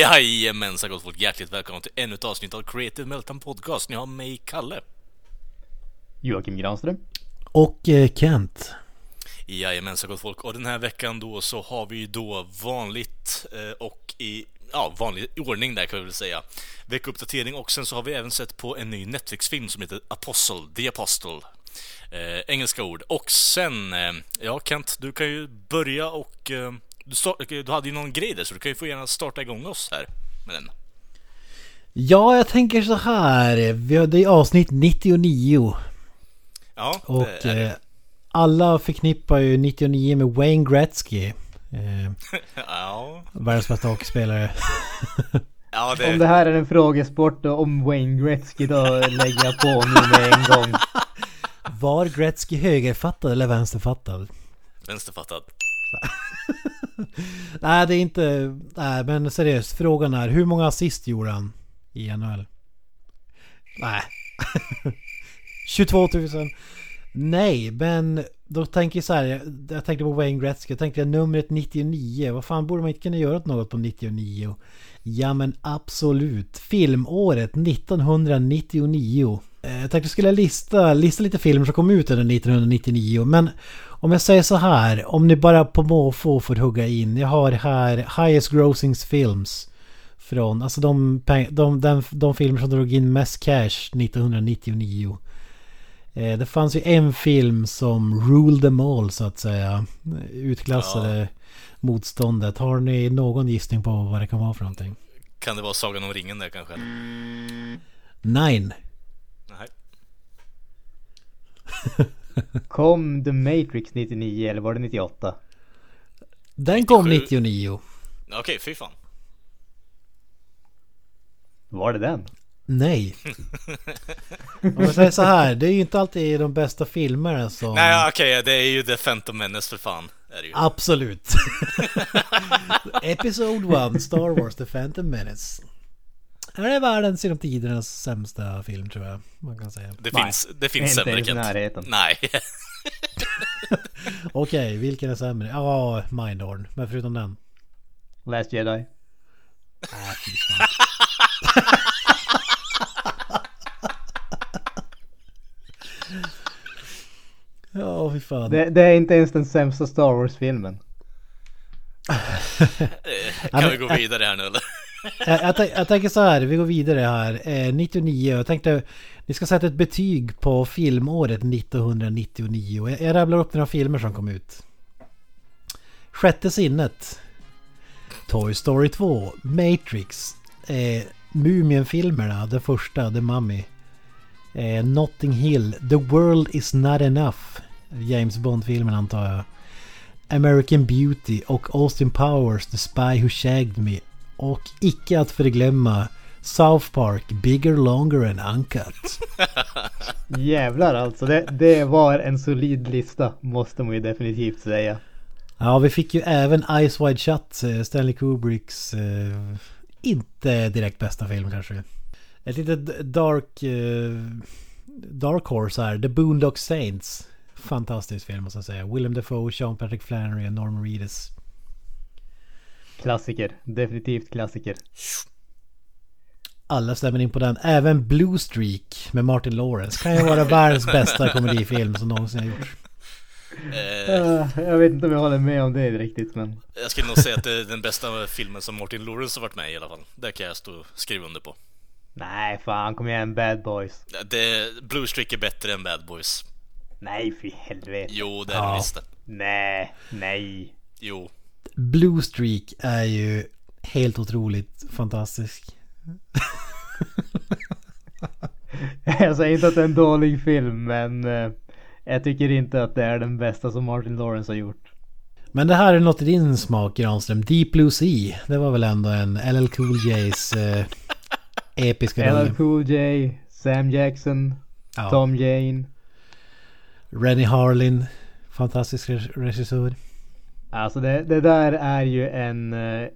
Jajamensan gott folk, hjärtligt välkomna till ännu ett avsnitt av Creative Meltdown Podcast. Ni har mig, Kalle. Joakim Granström. Och eh, Kent. Jajamensan gott folk. Och den här veckan då så har vi då vanligt eh, och i ja, vanlig ordning där kan vi väl säga. Veckouppdatering och sen så har vi även sett på en ny Netflix-film som heter Apostle, The Apostle. Eh, engelska ord. Och sen, eh, ja Kent, du kan ju börja och eh, du, start, du hade ju någon grej där så du kan ju få gärna starta igång oss här med den. Ja, jag tänker så här. Vi har, det är avsnitt 99. Ja, Och det är det. eh, alla förknippar ju 99 med Wayne Gretzky. Eh, Ja, världens bästa hockeyspelare. ja det, Om det här är en frågesport och om Wayne Gretzky då lägger jag på nu med en gång. Var Gretzky högerfattad eller vänsterfattad? vänsterfattad. Nej, det är inte... Nej, men seriöst. Frågan är hur många assist gjorde han i NHL? Nej. 22 000. Nej, men då tänker jag så här. Jag, jag tänkte på Wayne Gretzky. Jag tänkte numret 99. Vad fan borde man inte kunna göra något på 99? Ja men absolut. Filmåret 1999. Eh, jag tänkte jag skulle lista, lista lite filmer som kom ut under 1999. Men om jag säger så här. Om ni bara på måfå får hugga in. Jag har här Highest Grossings Films. Från, alltså de, de, de, de filmer som drog in mest cash 1999. Eh, Det fanns ju en film som ruled them all så att säga. Utklassade motståndet. Har ni någon gissning på vad det kan vara för någonting? Kan det vara Sagan om ringen där kanske? Nine. Nej. Kom The Matrix 99 eller var det 98? Den kom 97. 99. Okej, fy fan. Var det den? Nej. Om jag säger så här. Det är ju inte alltid de bästa filmerna som... Nej, okej, det är ju The Phantom Menace för fan. Är det ju. Absolut. Episode 1 Star Wars The Phantom Menace. Det är världens genom tidernas sämsta film tror jag. Man kan säga. Det Nej, finns, det finns inte sämre Kent. närheten. Nej. Okej, vilken är sämre? Ja, Mindhorn. Men förutom den. Last Jedi? Fy fan. Ja, fy fan. Det, det är inte ens den sämsta Star Wars-filmen. kan vi gå vidare här nu eller? Jag, jag, jag tänker så här, vi går vidare här. Eh, 99, jag tänkte ni ska sätta ett betyg på filmåret 1999. Jag, jag rabblar upp några filmer som kom ut. Sjätte sinnet. Toy Story 2. Matrix. Eh, Mumien-filmerna, den första, The Mummy. Eh, Notting Hill. The World Is Not Enough. James Bond-filmen antar jag. American Beauty och Austin Powers The Spy Who Shagged Me. Och icke att förglömma South Park Bigger Longer and Uncut. Jävlar alltså. Det, det var en solid lista måste man ju definitivt säga. Ja, vi fick ju även Eyes Wide Shut, eh, Stanley Kubricks eh, inte direkt bästa film kanske. Ett litet dark, eh, dark horse här, The Boondock Saints. Fantastisk film måste jag säga. Willem Dafoe, Sean Patrick Flannery och Norman Reedus. Klassiker. Definitivt klassiker. Alla stämmer in på den. Även Blue Streak med Martin Lawrence kan ju vara världens bästa komedifilm som någonsin har gjorts. Eh, jag vet inte om jag håller med om det riktigt men. jag skulle nog säga att det är den bästa filmen som Martin Lawrence har varit med i i alla fall. Det kan jag stå och skriva under på. Nej fan kom igen Bad Boys. Det, Blue Streak är bättre än Bad Boys. Nej fy helvete. Jo, det är Ja. det visst. Nej, nej. Jo. Blue Streak är ju helt otroligt fantastisk. Jag säger inte att det är en dålig film men eh, jag tycker inte att det är den bästa som Martin Lawrence har gjort. Men det här är något i din smak Granström. Deep Blue Sea. Det var väl ändå en LL Cool J's eh, episka LL Cool J, Sam Jackson, Ja. Tom Jane. Rennie Harlin. Fantastisk re- regissör. Alltså det, det där är ju en, eh,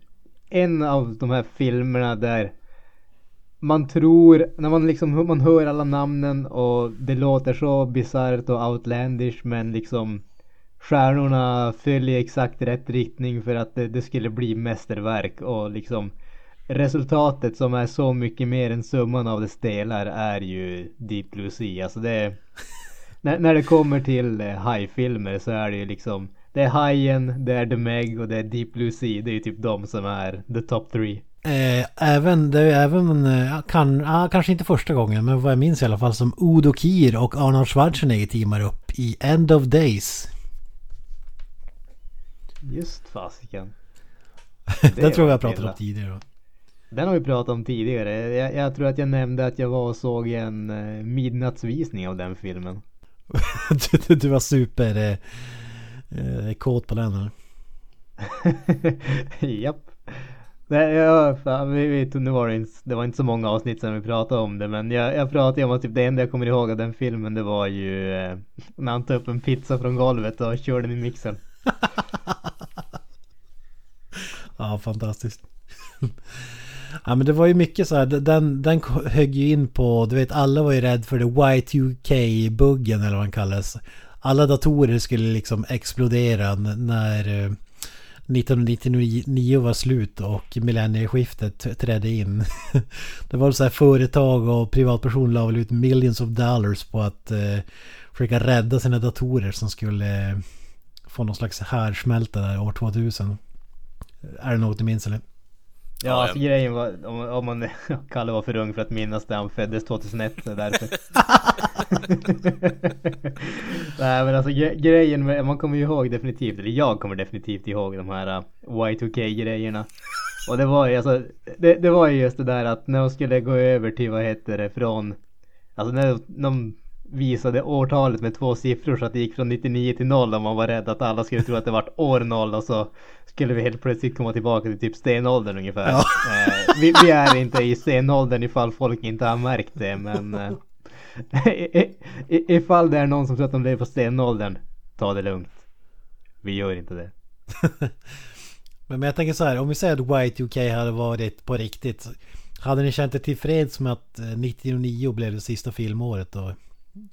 en av de här filmerna där man tror, när man liksom man hör alla namnen och det låter så bisarrt och outlandish men liksom stjärnorna följer exakt rätt riktning för att det, det skulle bli mästerverk och liksom resultatet som är så mycket mer än summan av dess delar är ju Deep Blue Sea. Alltså det är, när, när det kommer till eh, hajfilmer så är det ju liksom det är Hajen, det är The Meg och det är Deep Blue Sea. Det är ju typ de som är the top three. Eh, även, det är även, eh, kan, ah, kanske inte första gången, men vad jag minns i alla fall som Udo Kier och Arnold Schwarzenegger teamar upp i End of Days. Just fasiken. Den tror jag jag pratade illa. om tidigare. Den har vi pratat om tidigare. Jag, jag tror att jag nämnde att jag var och såg en eh, midnattsvisning av den filmen. du, du, du var super eh, eh, kåt på den eller? Japp. Nej, jag, fan, vi, vi, nu var det, inte, det var inte så många avsnitt sedan vi pratade om det men jag, jag pratade om att typ det enda jag kommer ihåg av den filmen det var ju eh, när han tog upp en pizza från golvet och körde den i mixen. Ja, fantastiskt. ja, men det var ju mycket så här. Den, den högg ju in på, du vet alla var ju rädda för det Y2K-buggen eller vad den kallas. Alla datorer skulle liksom explodera när eh, 1999 var slut och millennieskiftet trädde in. det var så här företag och privatpersoner la väl ut millions of dollars på att eh, försöka rädda sina datorer som skulle eh, få någon slags härdsmälta där år 2000. Är det något du minns eller? Ja, Ja, alltså grejen var om, om man Kalle var för ung för att minnas det han föddes 2001 så är det därför. Nej men alltså gre- grejen med, man kommer ju ihåg definitivt, eller jag kommer definitivt ihåg de här uh, Y2K grejerna. Och det var ju alltså, det, det var ju just det där att när de skulle gå över till vad heter det från, alltså när de visade årtalet med två siffror så att det gick från 99 till 0 och man var rädd att alla skulle tro att det var år 0 och så skulle vi helt plötsligt komma tillbaka till typ stenåldern ungefär. Ja. Eh, vi, vi är inte i stenåldern ifall folk inte har märkt det men eh, ifall det är någon som tror att de lever på stenåldern, ta det lugnt. Vi gör inte det. Men, jag tänker så här, om vi säger att Y2K hade varit på riktigt. Hade ni känt er tillfreds med att eh, 99 blev det sista filmåret då?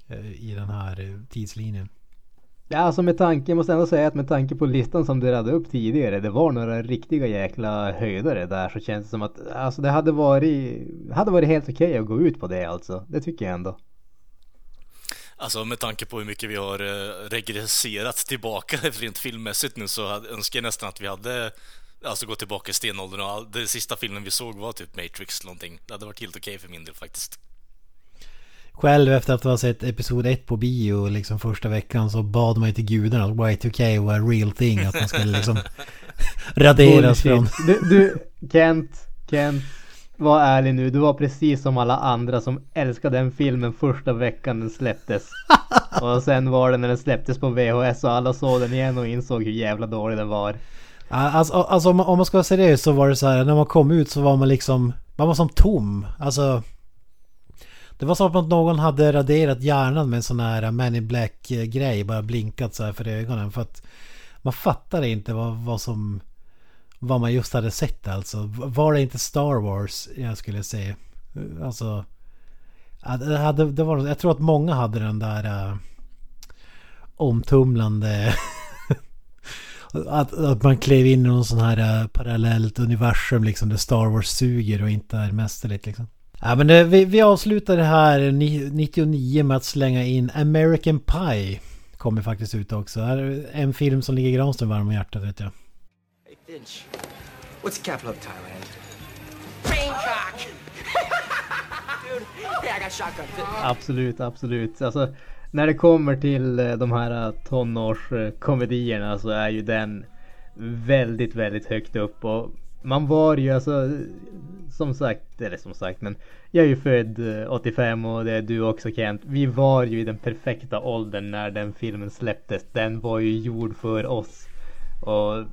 Eh, I den här eh, tidslinjen. Ja, alltså med tanke, jag måste ändå säga att med tanke på listan som du radade upp tidigare, det var några riktiga jäkla höjdare där så känns det som att alltså det hade varit, hade varit helt okej att gå ut på det alltså. Det tycker jag ändå. Alltså med tanke på hur mycket vi har eh, regresserat tillbaka rent filmmässigt nu så önskar jag nästan att vi hade Alltså gått tillbaka i stenåldern och all, det sista filmen vi såg var typ Matrix eller någonting. Det hade varit helt okej för min del faktiskt. Själv efter att ha sett Episod 1 på bio liksom första veckan så bad man ju till gudarna att Y2K var a real thing. Att man skulle liksom raderas från... Du, du, Kent, Kent. Var ärlig nu, du var precis som alla andra som älskade den filmen första veckan den släpptes. Och sen var det när den släpptes på VHS och alla såg den igen och insåg hur jävla dålig den var. Alltså, alltså om, man, om man ska vara seriös så var det så här när man kom ut så var man liksom Man var som tom. Alltså det var som att någon hade raderat hjärnan med en sån här Man in Black grej Bara blinkat så här för ögonen. För att Man fattade inte vad, vad som Vad man just hade sett alltså. Var det inte Star Wars jag skulle säga Alltså det hade, det var, Jag tror att många hade den där uh, Omtumlande Att, att man klev in i någon sån här uh, parallellt universum liksom där Star Wars suger och inte är mästerligt liksom. Ja men det, vi, vi avslutar det här ni- 99 med att slänga in American Pie. Kommer faktiskt ut också. Det här är en film som ligger Granström varm om hjärtat vet jag. Hey, Finch. What's the capital of Thailand? Bangkok! Dude, hey, I got shotgun. Absolut, absolut. Alltså, när det kommer till eh, de här eh, tonårskomedierna så är ju den väldigt, väldigt högt upp och man var ju alltså som sagt, eller som sagt men jag är ju född eh, 85 och det är du också Kent. Vi var ju i den perfekta åldern när den filmen släpptes. Den var ju gjord för oss. Och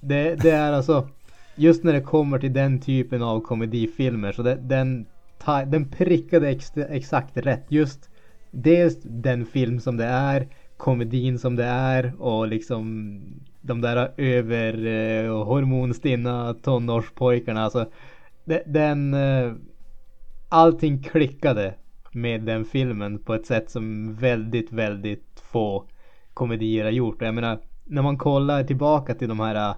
det, det är alltså just när det kommer till den typen av komedifilmer så det, den, ta, den prickade ex, exakt rätt. Just dels den film som det är, komedin som det är och liksom de där över eh, hormonstinna tonårspojkarna. Alltså, den, eh, allting klickade med den filmen på ett sätt som väldigt, väldigt få komedier har gjort. Jag menar, när man kollar tillbaka till de här eh,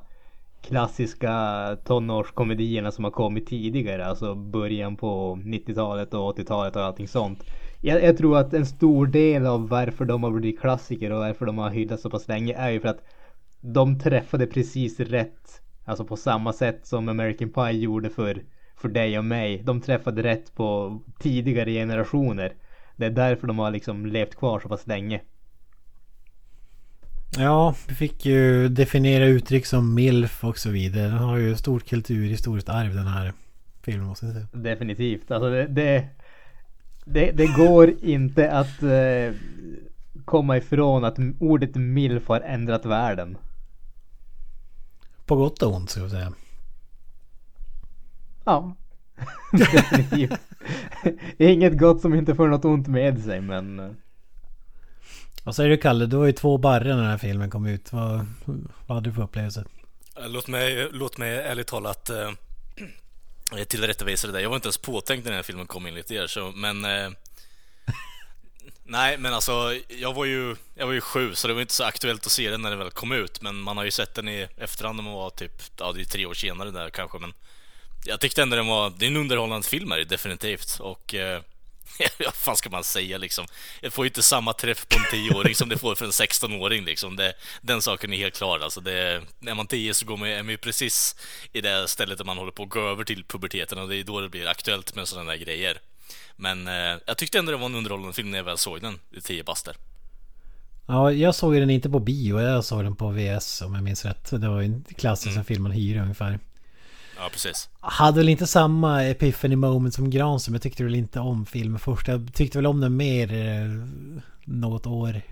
klassiska tonårskomedierna som har kommit tidigare, alltså början på 90-talet och 80-talet och allting sånt. Jag, jag, tror att en stor del av varför de har blivit klassiker och varför de har hyllats så pass länge är ju för att de träffade precis rätt. Alltså på samma sätt som American Pie gjorde för, för dig och mig. De träffade rätt på tidigare generationer. Det är därför de har liksom levt kvar så pass länge. Ja, vi fick ju definiera uttryck som milf och så vidare. Den har ju stort kulturhistoriskt arv den här filmen måste jag säga. Definitivt. Alltså det, det, det, det går inte att eh, komma ifrån att ordet milf har ändrat världen. På gott och ont ska jag säga. Ja. Det är inget gott som inte får något ont med sig men... eh, Vad säger du Kalle? Du var ju två barre när den här filmen kom ut. Vad, vad hade du för upplevelse? Eh, Låt mig, låt mig ärligt talat eh, tillrättavisa det där. Jag var inte ens påtänkt när den här filmen kom enligt er, så, men... Eh, nej, men alltså, jag var, ju, jag var ju sju, så det var inte så aktuellt att se den när den väl kom ut. Men man har ju sett den i efterhand när man var typ, ja det är tre år senare där kanske, men... Jag tyckte ändå den var, det är en underhållande film här, definitivt. Och... Eh, vad fan ska man säga liksom? Det får ju inte samma träff på en 10-åring som det får för en 16-åring liksom. Det, den saken är helt klar. Alltså det, när man 10 så går man, är man ju precis i det stället där man håller på att gå över till puberteten och det är då det blir aktuellt med sådana där grejer. Men eh, jag tyckte ändå det var en underhållande film när jag väl såg den i 10 baster. Ja, jag såg den inte på bio. Jag såg den på VS om jag minns rätt. Det var ju en klassisk mm. film man hyr ungefär. Ja, precis. Hade väl inte samma epiphany moment som Granström. Jag tyckte väl inte om filmen först. Jag tyckte väl om den mer eh, något år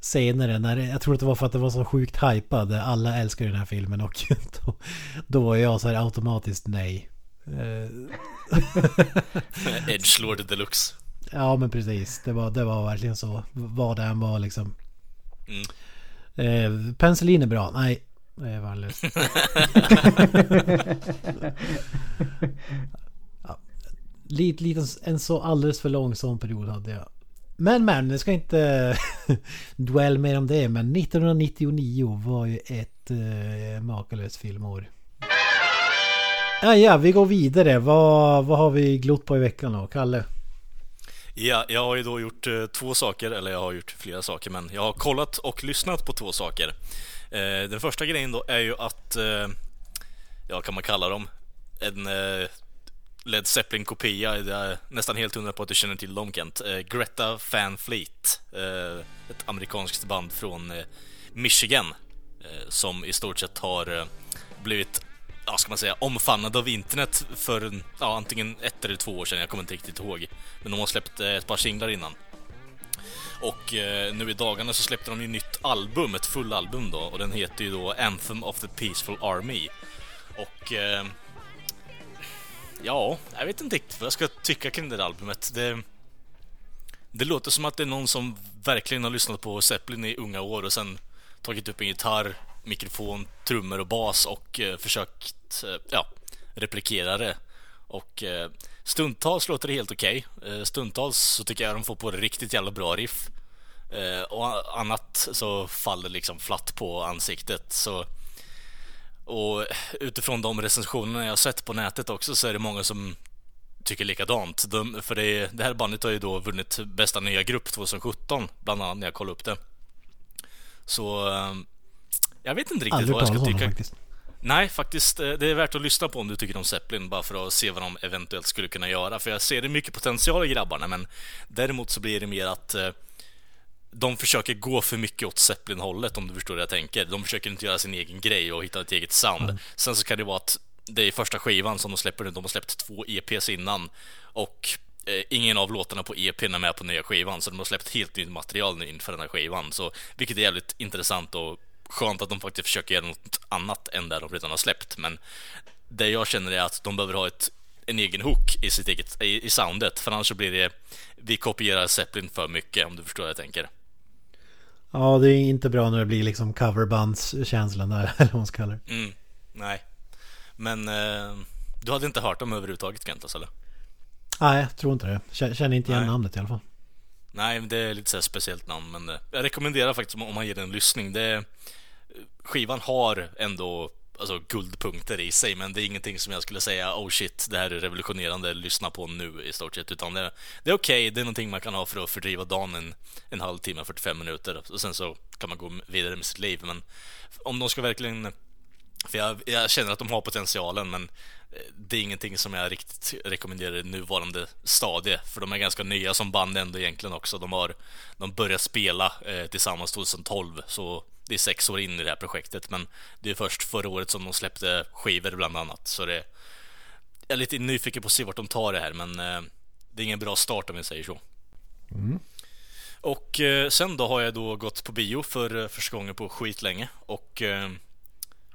senare. När, jag tror att det var för att det var så sjukt hypad. Alla älskar den här filmen och då, då var jag så här automatiskt nej. Eh, Edgelord deluxe. ja men precis. Det var, det var verkligen så. Vad det än var liksom. Mm. Eh, penicillin är bra. Nej. Det är värdelöst. ja. Lite, lite, en så alldeles för lång sån period hade jag. Men men, jag ska inte dwell mer om det. Men 1999 var ju ett eh, makalöst filmår. Ja, ja, vi går vidare. Vad, vad har vi glott på i veckan då? Kalle? Ja, jag har ju då gjort eh, två saker, eller jag har gjort flera saker, men jag har kollat och lyssnat på två saker. Eh, den första grejen då är ju att, eh, ja kan man kalla dem, en eh, Led Zeppelin-kopia, jag är nästan helt hundra på att du känner till dem Kent. Eh, Greta Van Fleet, eh, ett amerikanskt band från eh, Michigan, eh, som i stort sett har eh, blivit ja, ska man säga, omfamnad av internet för ja, antingen ett eller två år sedan, jag kommer inte riktigt ihåg. Men de har släppt eh, ett par singlar innan. Och eh, nu i dagarna så släppte de ju nytt album, ett fullalbum då, och den heter ju då Anthem of the Peaceful Army. Och... Eh, ja, jag vet inte riktigt vad jag ska tycka kring det där albumet. Det, det låter som att det är någon som verkligen har lyssnat på Zeppelin i unga år och sen tagit upp en gitarr, mikrofon, trummor och bas och eh, försökt, eh, ja, replikera det. Och eh, stundtals låter det helt okej. Okay. Eh, stundtals så tycker jag de får på det riktigt jävla bra riff. Eh, och annat så faller liksom flatt på ansiktet. Så, och utifrån de recensionerna jag sett på nätet också så är det många som tycker likadant. De, för det, det här bandet har ju då vunnit bästa nya grupp 2017, bland annat när jag kollade upp det. Så jag vet inte riktigt Aldrig vad jag ska tycka. faktiskt. Nej, faktiskt. eh, Det är värt att lyssna på om du tycker om Zeppelin, bara för att se vad de eventuellt skulle kunna göra. För jag ser det mycket potential i grabbarna, men däremot så blir det mer att eh, de försöker gå för mycket åt Zeppelin-hållet, om du förstår vad jag tänker. De försöker inte göra sin egen grej och hitta ett eget sound. Sen så kan det vara att det är första skivan som de släpper nu. De har släppt två EPs innan och eh, ingen av låtarna på EPn är med på nya skivan, så de har släppt helt nytt material nu inför den här skivan. Så, vilket är jävligt intressant och skönt att de faktiskt försöker göra något annat än det de redan har släppt. Men det jag känner är att de behöver ha ett, en egen hook i sitt eget, i, i soundet. För annars så blir det, vi kopierar Zeppelin för mycket om du förstår vad jag tänker. Ja, det är inte bra när det blir liksom coverbandskänslan där, eller vad man ska kalla det. Mm, nej. Men eh, du hade inte hört dem överhuvudtaget Kentas eller? Nej, jag tror inte det. Känner inte igen Nej. namnet i alla fall. Nej, det är lite så här speciellt namn, men eh, jag rekommenderar faktiskt om- man ger den en lyssning. Det, eh, skivan har ändå alltså, guldpunkter i sig, men det är ingenting som jag skulle säga oh shit, det här är revolutionerande, lyssna på nu i stort sett. Utan det, det är okej, det är någonting man kan ha för att fördriva dagen en, en halvtimme, 45 minuter. Och sen så kan man gå vidare med sitt liv. Men om de ska verkligen för jag, jag känner att de har potentialen men eh, det är ingenting som jag riktigt rekommenderar i nuvarande stadie. För de är ganska nya som band ändå egentligen också. De har de börjat spela eh, tillsammans 2012 så det är sex år in i det här projektet. Men det är först förra året som de släppte skivor bland annat. Så det, jag är lite nyfiken på att se vart de tar det här men eh, det är ingen bra start om vi säger så. Och eh, sen då har jag då gått på bio för eh, första gången på skitlänge och eh,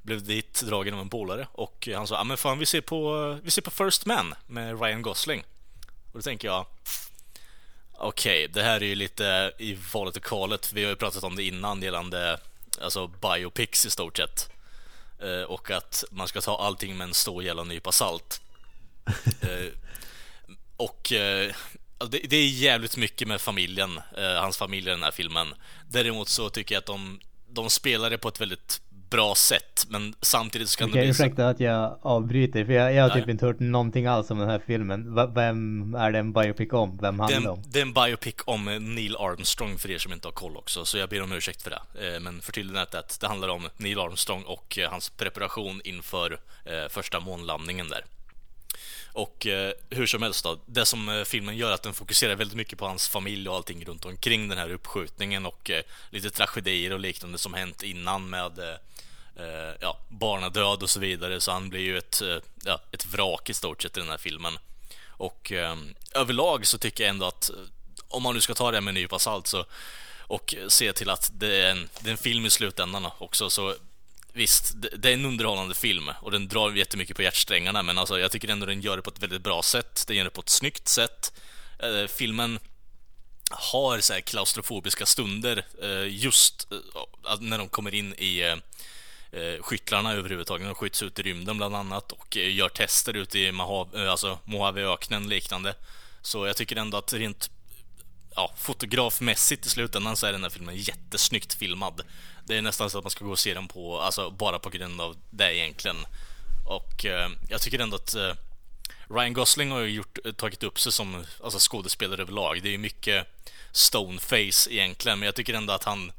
blev dit dragen av en polare och han sa ah, men fan vi ser på vi ser på First Man med Ryan Gosling. Och då tänker jag Okej, det här är ju lite i valet och kvalet. Vi har ju pratat om det innan gällande alltså biopics i stort sett. Eh, och att man ska ta allting med en stor jävla nypa salt. Eh, och eh, det, det är jävligt mycket med familjen, hans familj i den här filmen. Däremot så tycker jag att de, de spelar det på ett väldigt bra sätt, men samtidigt så kan Okej, det bli så... ursäkta att jag avbryter för jag, jag har typ Nej. inte hört någonting alls om den här filmen. Va, vem är det en biopic om? Vem handlar det om? det är en biopic om eh, Neil Armstrong för er som inte har koll också, så jag ber om ursäkt för det. Eh, Men förtydligandet att det handlar om Neil Armstrong och eh, hans preparation inför första månlandningen där. Och eh, hur som helst då, det som eh, filmen gör är att den fokuserar väldigt mycket på hans familj och allting runt omkring den här uppskjutningen och eh, lite tragedier och liknande som hänt innan med eh, eh ja, barnadöd och så vidare. Så han blir ju ett, eh, ja, ett vrak i stort sett i den här filmen. Och eh, överlag så tycker jag ändå att eh, om man nu ska ta det med en nypa salt så och se till att det är en, det är en film i slutändan också så Visst, det, det är en underhållande film och den drar jättemycket på hjärtsträngarna men alltså jag tycker ändå den gör det på ett väldigt bra sätt. Den gör det på ett snyggt sätt. Eh, filmen har så här klaustrofobiska stunder eh, just eh, när de kommer in i eh, eh, skyttlarna överhuvudtaget. De skjuts ut i rymden bland annat och eh, gör tester ute i Mahav, eh, alltså Mojaveöknen liknande. Så jag tycker ändå att rent ja, fotografmässigt i slutändan så är den här filmen jättesnyggt filmad. Det är nästan så att man ska gå och se den på, alltså bara på grund av det egentligen. Och eh, jag tycker ändå att eh, Ryan Gosling har ju gjort, eh, tagit upp sig som alltså, skådespelare överlag. Det är ju mycket stoneface egentligen, men jag tycker ändå att han,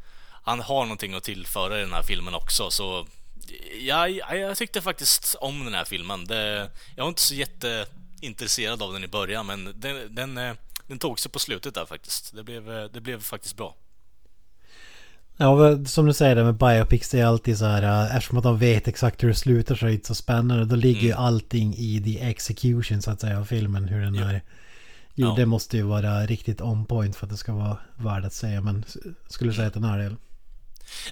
han har någonting att tillföra i den här filmen också. Så ja, ja, jag tyckte faktiskt om den här filmen. Det, jag var inte så jätteintresserad av den i början, men den, den, eh, den tog sig på slutet där faktiskt. Det blev, eh, det blev faktiskt bra. Ja, som du säger det med biopics, det är alltid så här, äh, eftersom att de vet exakt hur det slutar så är det inte så spännande. Då ligger ju allting i the execution så att säga av filmen, hur den är. Jo, Ja. det måste ju vara riktigt on point för att det ska vara värd att säga, men skulle säga att den är det.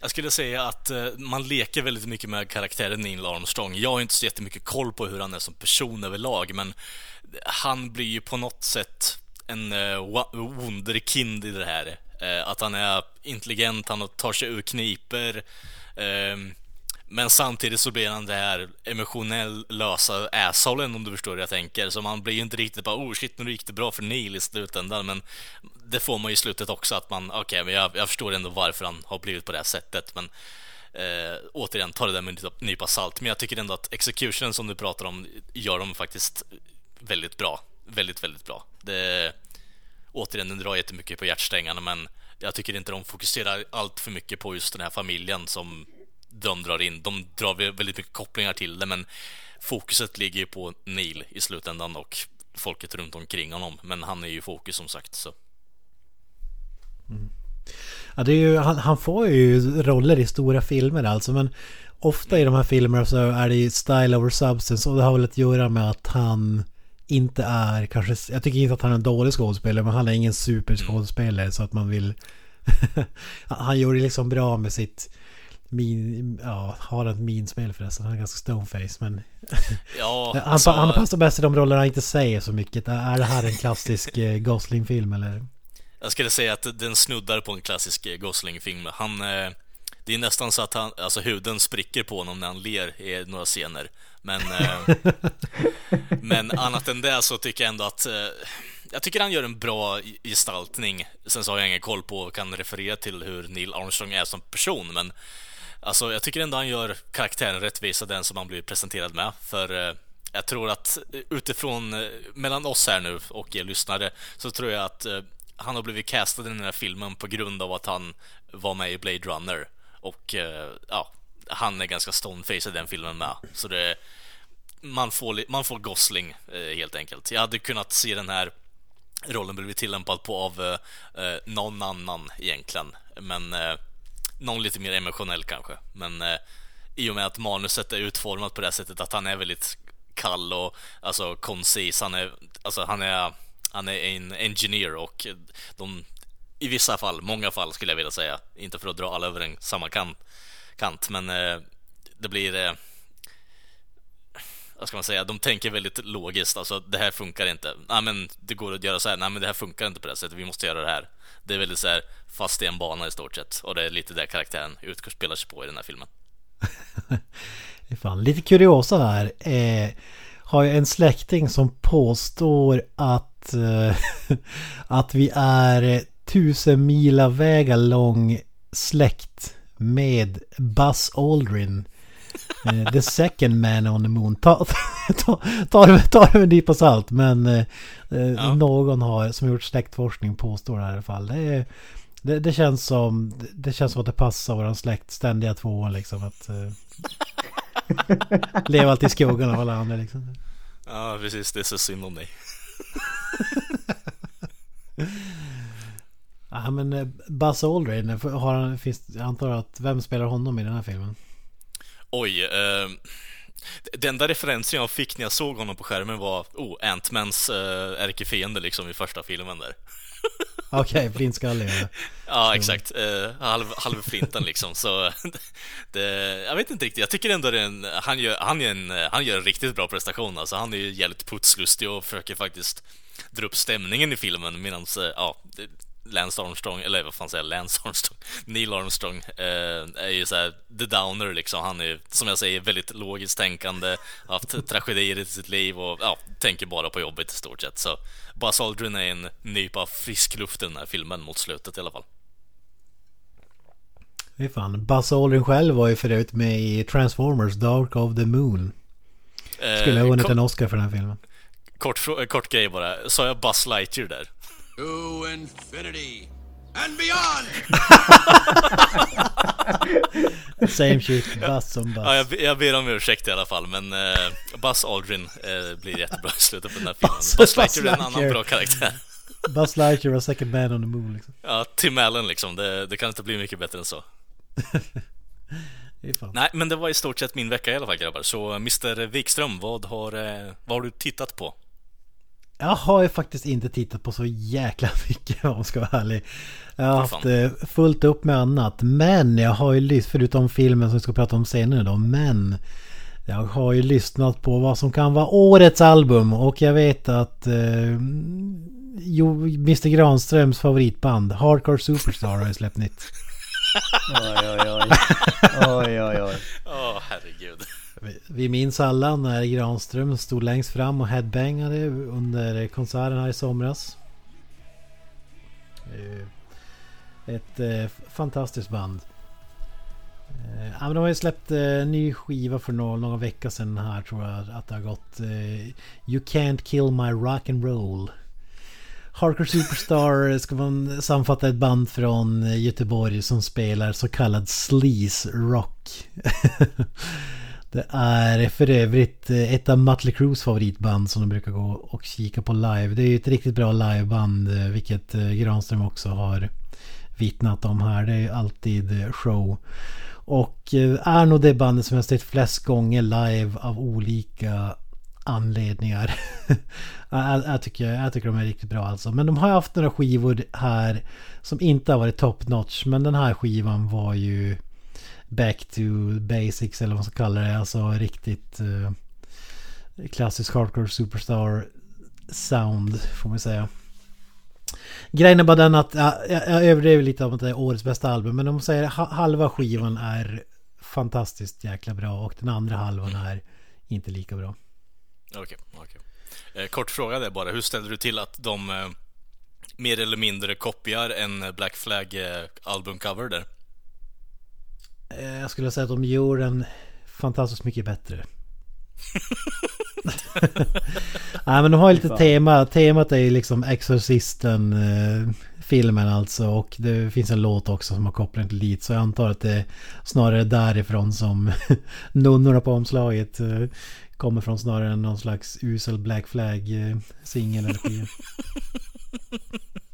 Jag skulle säga att eh, man leker väldigt mycket med karaktären Neil Armstrong. Jag har inte så jättemycket koll på hur han är som person överlag, men han blir ju på något sätt en eh, uh, wunderkind i det här. Uh, att han är intelligent, han tar sig ur kniper. Uh, men samtidigt så blir han det här emotionell lösa assholen om du förstår hur jag tänker. Så man blir ju inte riktigt bara oh shit nu gick det bra för Neil i slutändan. Men det får man ju i slutet också att man, okej men jag, jag förstår ändå varför han har blivit på det här sättet. Men eh, återigen, ta det där med en nypa- salt. Men jag tycker ändå att executionen som du pratar om gör dem faktiskt väldigt bra. Väldigt, väldigt bra. Det, återigen, den drar jättemycket på hjärtsträngarna men jag tycker inte de fokuserar allt för mycket på just den här familjen som de drar in. De drar väldigt mycket kopplingar till det men fokuset ligger ju på Neil i slutändan och folket runt omkring honom. Men han är ju i fokus som sagt. Så. Mm. Ja, det är ju, han, han får ju roller i stora filmer alltså, men ofta i de här filmerna så är det ju style over substance och det har väl att göra med att han inte är kanske, jag tycker inte att han är en dålig skådespelare, men han är ingen superskådespelare så att man vill... han gör det liksom bra med sitt min, ja, har ett minspel förresten. Han är ganska stoneface men... Ja, han, alltså, han passar bäst i de rollerna han inte säger så mycket. Är det här en klassisk eh, Gosling-film eller? jag skulle säga att den snuddar på en klassisk eh, Gosling-film. Han... Eh, det är nästan så att han, alltså huden spricker på honom när han ler i några scener. Men... Eh, men annat än det så tycker jag ändå att... Eh, jag tycker han gör en bra gestaltning. Sen så har jag ingen koll på och kan referera till hur Neil Armstrong är som person, men alltså, jag tycker ändå han gör karaktären rättvisa, den som han blir presenterad med. För eh, jag tror att eh, utifrån, eh, mellan oss här nu och er lyssnare, så tror jag att eh, han har blivit castad i den här filmen på grund av att han var med i Blade Runner. Och eh, ja, han är ganska stoneface i den filmen med. Så det, man får, man får Gosling eh, helt enkelt. Jag hade kunnat se den här rollen blivit tillämpad på av eh, eh, någon annan egentligen. Men eh, någon lite mer emotionell kanske. Men eh, i och med att manuset är utformat på det sättet att han är väldigt kall och alltså koncis. Han är, alltså, han är, han är en engineer och de, i vissa fall, många fall skulle jag vilja säga, inte för att dra alla över en samma kant, kant men eh, det blir eh, vad ska man säga, de tänker väldigt logiskt. Alltså, det här funkar inte. Nej, men det går att göra så här. Nej, men det här funkar inte på det här sättet. Vi måste göra det här. Det är väldigt så här fast i en bana i stort sett. Och det är lite det karaktären utspelar sig på i den här filmen. det är fan lite kuriosa här Eh, har jag en släkting som påstår att, eh, att vi är tusen mila vägar lång släkt med Buzz Aldrin uh, the second man on the moon. Ta, ta, ta, ta, ta det med en nypa salt. Men uh, ja. någon har, som gjort släktforskning påstår det här i alla fall. Det, det, det, känns som, det känns som att det passar våran släkt ständiga tvåan liksom. Att uh, leva alltid i skuggan av alla andra liksom. Ja, precis. Det är så synd om dig. Ja men Buzz Aldrin, har han, finns, jag antar att, vem spelar honom i den här filmen? Oj, eh, den enda referensen jag fick när jag såg honom på skärmen var oh, Ant-Mans eh, ärkefiende liksom i första filmen där. Okej, okay, flintskallig. ja, exakt. Eh, halv, halvflinten liksom. Så det, jag vet inte riktigt. Jag tycker ändå en, han, gör, han, gör en, han gör en riktigt bra prestation. Alltså, han är ju jävligt putslustig och försöker faktiskt dra upp stämningen i filmen medan, eh, ja, Lance Armstrong, eller vad fan säger jag, Lance Armstrong, Neil Armstrong eh, är ju såhär the downer liksom. Han är som jag säger väldigt logiskt tänkande, haft tragedier i sitt liv och ja, tänker bara på jobbet i stort sett. Så Buzz Aldrin är en nypa frisk luft i den här filmen mot slutet i alla fall. Fy fan, Buzz Aldrin själv var ju förut med i Transformers Dark of the Moon. Skulle ha vunnit eh, en Oscar för den här filmen. Kort, kort grej bara, sa jag Buzz Lightyear där? To infinity and beyond! Same shit, Buzz som Buzz. Ja, jag, jag ber om ursäkt i alla fall, men uh, Buzz Aldrin uh, blir jättebra i slutet på den här filmen. Buzz, Buzz Lightyear är en annan bra karaktär. Buzz Lightyear var second man on the moon liksom. Ja, Tim Allen liksom. Det, det kan inte bli mycket bättre än så. Nej, men det var i stort sett min vecka i alla fall grabbar. Så Mr Wikström, vad har, eh, vad har du tittat på? Jag har ju faktiskt inte tittat på så jäkla mycket om jag ska vara ärlig. Jag har haft eh, fullt upp med annat. Men jag har ju lyssnat, förutom filmen som vi ska prata om senare då, men jag har ju lyssnat på vad som kan vara årets album och jag vet att eh, jo, Mr Granströms favoritband Hardcore Superstar har ju släppt nytt. oj, oj, oj. Oj, oj, oj. Åh, oh, herregud. Vi minns alla när Granström stod längst fram och headbangade under konserten här i somras. Ett eh, fantastiskt band. Eh, ja, men de har ju släppt en eh, ny skiva för någon, någon vecka sedan här tror jag att det har gått. Eh, you can't kill my rock and roll. Hardcore Superstar ska man sammanfatta ett band från Göteborg som spelar så kallad sleaze rock. Det är för övrigt eh, ett av Mötley Crues favoritband som de brukar gå och kika på live. Det är ju ett riktigt bra liveband eh, vilket eh, Granström också har vittnat om här. Det är alltid show. Och är nog det bandet som jag sett flest gånger live av olika anledningar. jag, jag, tycker, jag tycker de är riktigt bra alltså. Men de har haft några skivor här som inte har varit top notch. Men den här skivan var ju back to basics eller vad man ska kalla det. Alltså riktigt eh, klassisk hardcore superstar sound får man säga. Grejen är bara den att ja, jag överdriver lite om att det är årets bästa album. Men om man säger halva skivan är fantastiskt jäkla bra och den andra halvan är inte lika bra. Okej, okay, okej. Okay. Eh, kort fråga där bara. Hur ställer du till att de eh, mer eller mindre kopierar en Black Flag eh, albumcover där? Eh, jag skulle säga att de gjorde den fantastiskt mycket bättre. Nej men de har ju lite tema. Temat är ju liksom Exorcisten eh, filmen alltså. Och det finns en låt också som har koppling till dit. Så jag antar att det är snarare därifrån som nunnorna på omslaget eh, kommer från snarare än någon slags usel Black Flag eh, singel eller skiva.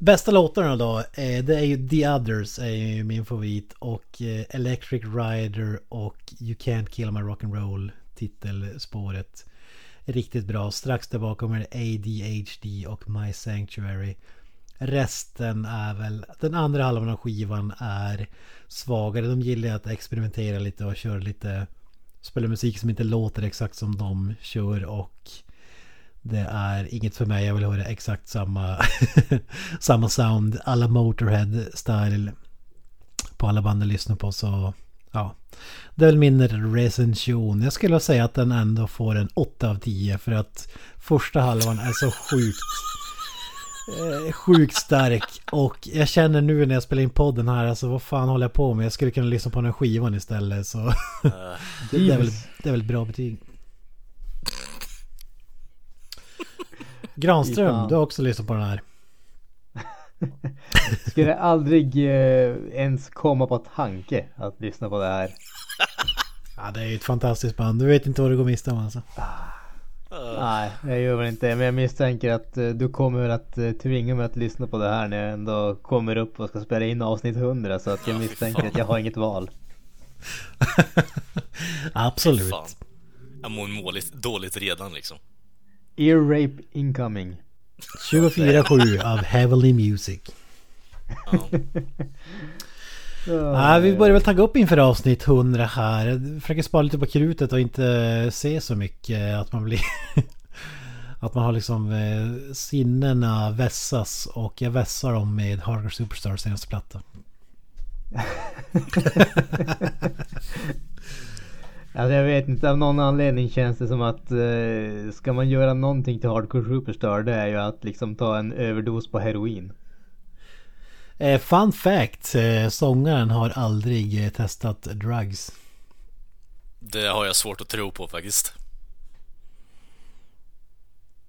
Bästa låtarna då, eh, det är ju The Others är ju min favorit och eh, Electric Rider och You Can't Kill My Rock'n'Roll titelspåret. Riktigt bra. Strax där bakom är det ADHD och My Sanctuary. Resten är väl, den andra halvan av skivan är svagare. De gillar att experimentera lite och köra lite, spela musik som inte låter exakt som de kör och det är inget för mig. Jag vill höra exakt samma, samma sound. Alla Motorhead style på alla band jag lyssnar på. Så ja, det är väl min recension. Jag skulle säga att den ändå får en 8 av 10 för att första halvan är så sjukt eh, sjukt stark och jag känner nu när jag spelar in podden här, alltså vad fan håller jag på med? Jag skulle kunna lyssna på den skivan istället så det, är väl, det är väl ett bra betyg. Granström, du har också lyssnat på den här. Skulle aldrig eh, ens komma på tanke att lyssna på det här. Ja, det är ju ett fantastiskt band. Du vet inte vad du går miste om alltså. Uh. Nej, jag gör väl inte Men jag misstänker att uh, du kommer att uh, tvinga mig att lyssna på det här när jag ändå kommer upp och ska spela in avsnitt 100. Så att jag misstänker att jag har inget val. Absolut. Jag mår måligt, dåligt redan liksom. Ear rape incoming. 24-7 av Heavenly Music. Ja. Ja, vi börjar väl tagga upp inför avsnitt 100 här. Jag försöker spara lite på krutet och inte se så mycket. Att man blir... att man har liksom eh, sinnena vässas. Och jag vässar dem med Hardcore Superstar senaste platta. Alltså jag vet inte, av någon anledning känns det som att eh, ska man göra någonting till Hardcore Superstar det är ju att liksom ta en överdos på heroin. Eh, fun fact, eh, sångaren har aldrig eh, testat drugs. Det har jag svårt att tro på faktiskt.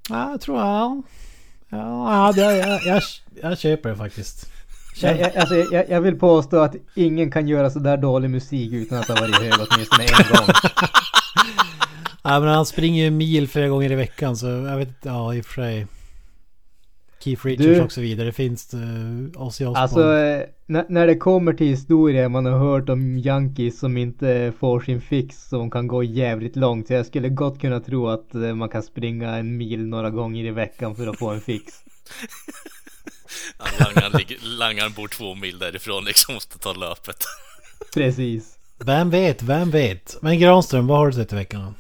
Ja, jag tror jag. Ja, det, jag, jag, jag köper det faktiskt. Jag, alltså, jag, jag, vill påstå att ingen kan göra sådär dålig musik utan att ha varit hög åtminstone en gång. ja, men han springer ju mil flera gånger i veckan så jag vet inte, ja i och för sig. Keith Richards du, och så vidare. Det finns uh, Ozzy Osbourne. Alltså eh, när det kommer till historia man har hört om Yankees som inte får sin fix som kan gå jävligt långt. Så jag skulle gott kunna tro att uh, man kan springa en mil några gånger i veckan för att få en fix. langaren, langaren bor två mil därifrån liksom måste ta löpet. Precis. Vem vet, vem vet. Men Granström, vad har du sett i veckan?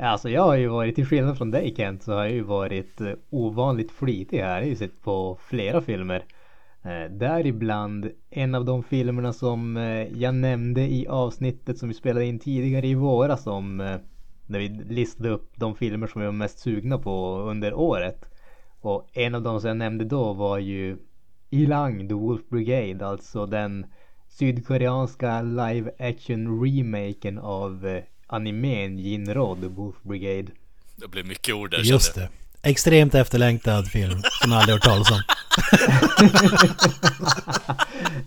Alltså jag har ju varit, till skillnad från dig Kent, så har jag ju varit eh, ovanligt flitig här. Jag har ju sett på flera filmer. Eh, däribland en av de filmerna som eh, jag nämnde i avsnittet som vi spelade in tidigare i våras som eh, när vi listade upp de filmer som vi var mest sugna på under året. Och en av de som jag nämnde då var ju Ilang, The Wolf Brigade, alltså den sydkoreanska live action remaken av eh, animen Jinro, The Wolf Brigade. Det blev mycket ord där Just det. Extremt efterlängtad film som jag aldrig hört talas om.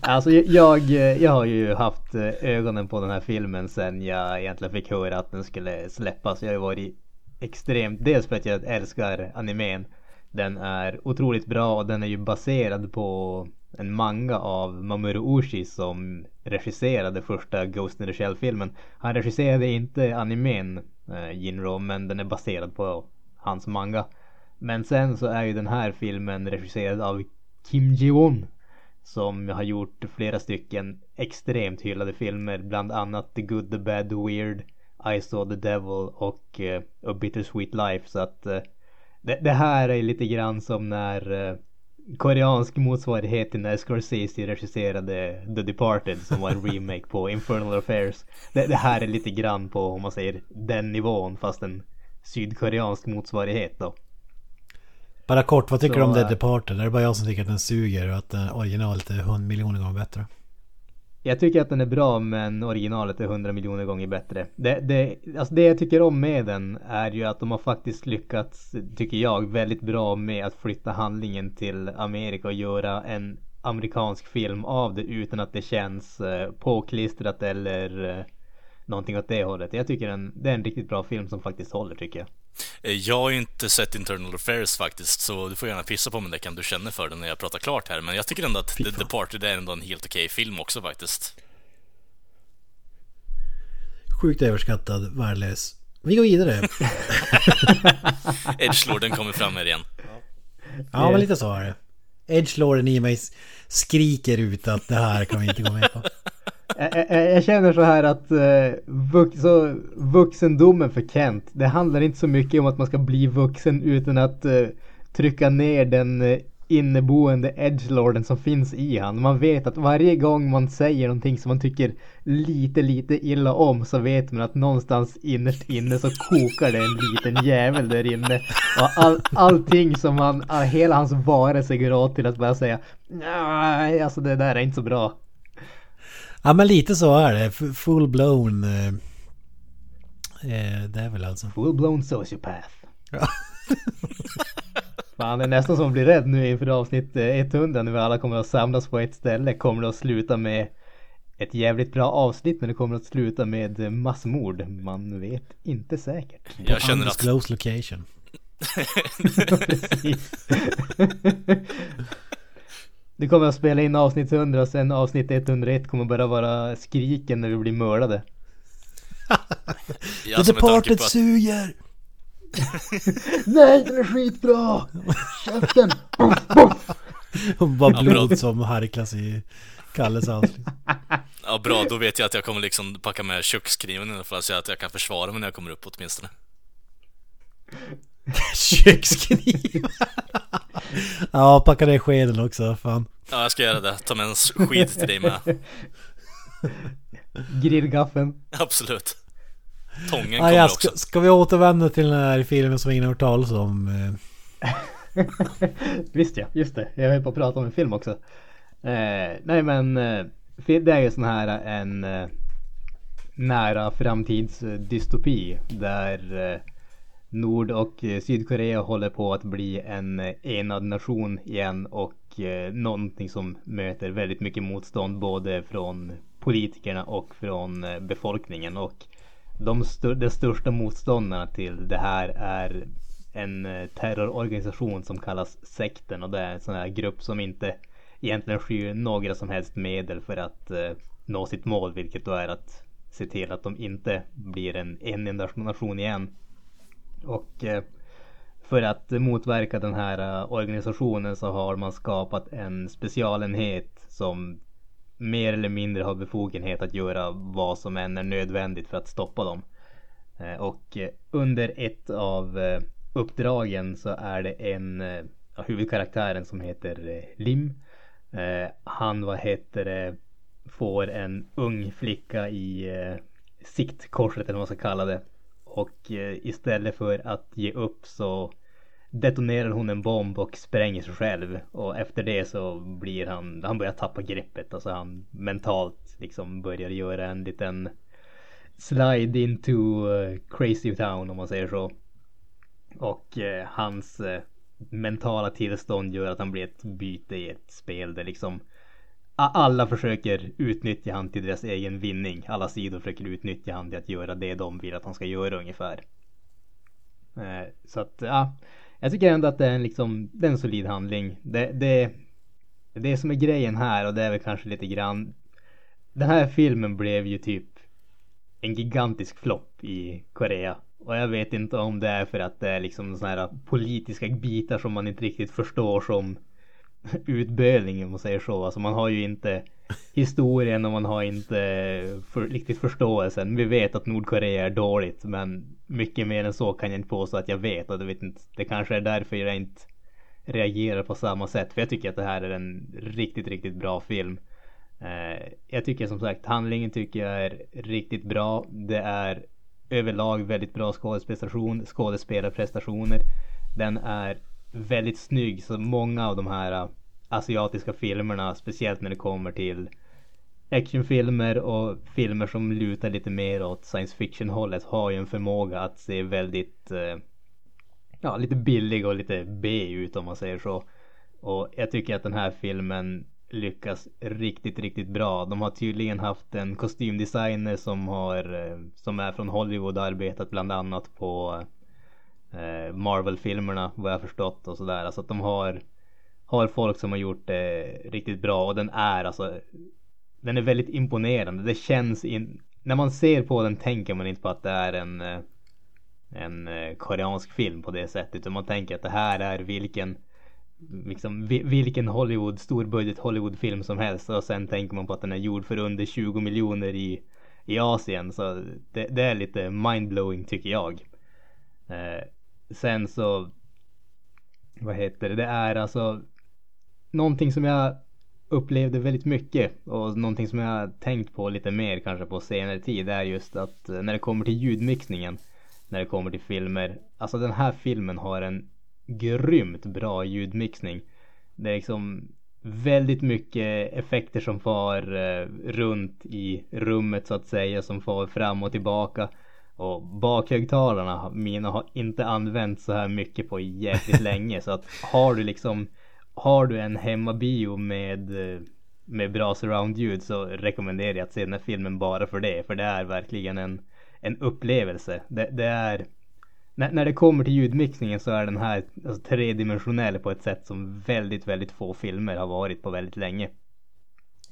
alltså jag, jag har ju haft eh, ögonen på den här filmen sen jag egentligen fick höra att den skulle släppas. Jag har ju varit extremt, dels för att jag älskar animen. Den är otroligt bra och den är ju baserad på en manga av Mamoru Oshii som regisserade första Ghost in the Shell-filmen. Han regisserade inte animen eh, Jinro men den är baserad på hans manga. Men sen så är ju den här filmen regisserad av Kim Ji-won som har gjort flera stycken extremt hyllade filmer, bland annat The Good, The Bad, The Weird, I Saw The Devil och uh, A Bittersweet Life. Så att uh, det, det, här är lite grann som när uh, koreansk motsvarighet till när Scorsese regisserade The Departed som var en remake på Infernal Affairs. Det, det, här är lite grann på, om man säger, den nivån fast en sydkoreansk motsvarighet då. Bara kort, vad tycker Så, du om The äh, Departed? Är det bara jag som tycker att den suger och att uh, originalet är 100 miljoner gånger bättre? Jag tycker att den är bra men originalet är 100 miljoner gånger bättre. Det, det, alltså det jag tycker om med den är ju att de har faktiskt lyckats, tycker jag, väldigt bra med att flytta handlingen till Amerika och göra en amerikansk film av det utan att det känns eh, påklistrat eller eh, någonting åt det hållet. Jag tycker den, det är en riktigt bra film som faktiskt håller tycker jag. Eh, Jag har ju inte sett Internal Affairs faktiskt, så du får gärna pissa på mig det kan du känner för den när jag pratar klart här. Men jag tycker ändå att The Departed är ändå en helt okej film också faktiskt. Sjukt överskattad, värdelös. Vi går vidare. Edgelorden kommer fram här igen. Ja, men lite så är det. Edgelorden i mig skriker ut att det här kan vi inte gå med på. Jag, jag, jag känner så här att eh, vux, så, vuxendomen för Kent, det handlar inte så mycket om att man ska bli vuxen utan att eh, trycka ner den eh, inneboende edgelorden som finns i han. Man vet att varje gång man säger någonting som man tycker lite, lite illa om så vet man att någonstans innerst inne så kokar det en liten jävel där inne. Och all, allting som han, all, hela hans varelse går åt till att bara säga nej, alltså det där är inte så bra. Ja men lite så är det. F- Full blown. Eh, eh, det är väl alltså. Full blown sociopath. Ja. Fan, det är nästan som att bli rädd nu inför avsnitt eh, 100 när vi alla kommer att samlas på ett ställe. Kommer det att sluta med ett jävligt bra avsnitt men det kommer att sluta med eh, massmord. Man vet inte säkert. Jag känner att... Undisclosed location. Precis. Du kommer att spela in avsnitt 100 och sen avsnitt 101 kommer bara vara skriken när vi blir mördade. Ja, The Departed att- suger! Nej, den är skitbra! Käften! Och bara blod som harklas i Kalles avsnitt. Ja, bra. Då vet jag att jag kommer liksom packa med i alla fall så att jag kan försvara mig när jag kommer upp åtminstone. Kökskniv. ja, packa ner skeden också. Fan. Ja, jag ska göra det. Ta med en skid till dig med. Grillgaffeln. Absolut. Tången Ah, kommer ja, också. ska, ska vi återvända till den här filmen som ingen har hört talas om? eh? Visst ja, just det. Jag höll på att prata om en film också. Eh, nej men eh, det är ju sån här en eh, nära framtidsdystopi där eh, Nord och eh, Sydkorea håller på att bli en eh, enad nation igen och eh, någonting som möter väldigt mycket motstånd både från politikerna och från eh, befolkningen och de, st- de största motståndarna till det här är en terrororganisation som kallas sekten och det är en sån här grupp som inte egentligen skyr några som helst medel för att eh, nå sitt mål vilket då är att se till att de inte blir en, en enda nation igen. Och eh, för att motverka den här eh, organisationen så har man skapat en specialenhet som mer eller mindre har befogenhet att göra vad som än är nödvändigt för att stoppa dem. Eh, och under ett av uppdragen så är det en eh, ja, huvudkaraktären som heter Lim. Han vad heter det får en ung flicka i siktkorset eller vad man ska kalla det. Och eh, istället för att ge upp så detonerar hon en bomb och spränger sig själv. Och efter det så blir han, han börjar tappa greppet. Alltså han mentalt liksom börjar göra en liten slide into eh, crazy town om man säger så. Och eh, hans eh, mentala tillstånd gör att han blir ett byte i ett spel där liksom alla försöker utnyttja han till deras egen vinning. Alla sidor försöker utnyttja han till att göra det de vill att han ska göra ungefär. Eh, så att ja, jag tycker ändå att det är en liksom, det är en solid handling. Det, det, det som är grejen här och det är väl kanske lite grann. Den här filmen blev ju typ en gigantisk flopp i Korea. Och jag vet inte om det är för att det är liksom sådana här politiska bitar som man inte riktigt förstår som utbölning om man säger så. Alltså man har ju inte historien och man har inte för, riktigt förståelsen. Vi vet att Nordkorea är dåligt men mycket mer än så kan jag inte påstå att jag vet. Och det, vet inte, det kanske är därför jag inte reagerar på samma sätt. För jag tycker att det här är en riktigt, riktigt bra film. Eh, jag tycker som sagt handlingen tycker jag är riktigt bra. Det är överlag väldigt bra skådesprestation, skådespelarprestationer. Den är väldigt snygg så många av de här äh, asiatiska filmerna, speciellt när det kommer till actionfilmer och filmer som lutar lite mer åt science fiction hållet har ju en förmåga att se väldigt äh, ja, lite billig och lite B ut om man säger så. Och jag tycker att den här filmen lyckas riktigt, riktigt bra. De har tydligen haft en kostymdesigner som har äh, som är från Hollywood och arbetat bland annat på eh, Eh, Marvel-filmerna vad jag förstått och sådär. Alltså att de har, har folk som har gjort det riktigt bra och den är alltså den är väldigt imponerande. Det känns in, när man ser på den tänker man inte på att det är en eh, en eh, koreansk film på det sättet utan man tänker att det här är vilken liksom vilken Hollywood storbudget Hollywoodfilm som helst och sen tänker man på att den är gjord för under 20 miljoner i i Asien så det, det är lite mindblowing tycker jag. Eh, sen så vad heter det? Det är alltså någonting som jag upplevde väldigt mycket och någonting som jag tänkt på lite mer kanske på senare tid är just att eh, när det kommer till ljudmixningen när det kommer till filmer. Alltså den här filmen har en grymt bra ljudmixning. Det är liksom väldigt mycket effekter som far eh, runt i rummet så att säga som far fram och tillbaka. Och bakhögtalarna, mina har inte använts så här mycket på jäkligt länge. Så att har du liksom, har du en hemmabio med, eh, med bra surroundljud så rekommenderar jag att se den här filmen bara för det. För det är verkligen en, en upplevelse. Det, det är, när, när det kommer till ljudmixningen så är den här alltså, tredimensionell på ett sätt som väldigt, väldigt få filmer har varit på väldigt länge.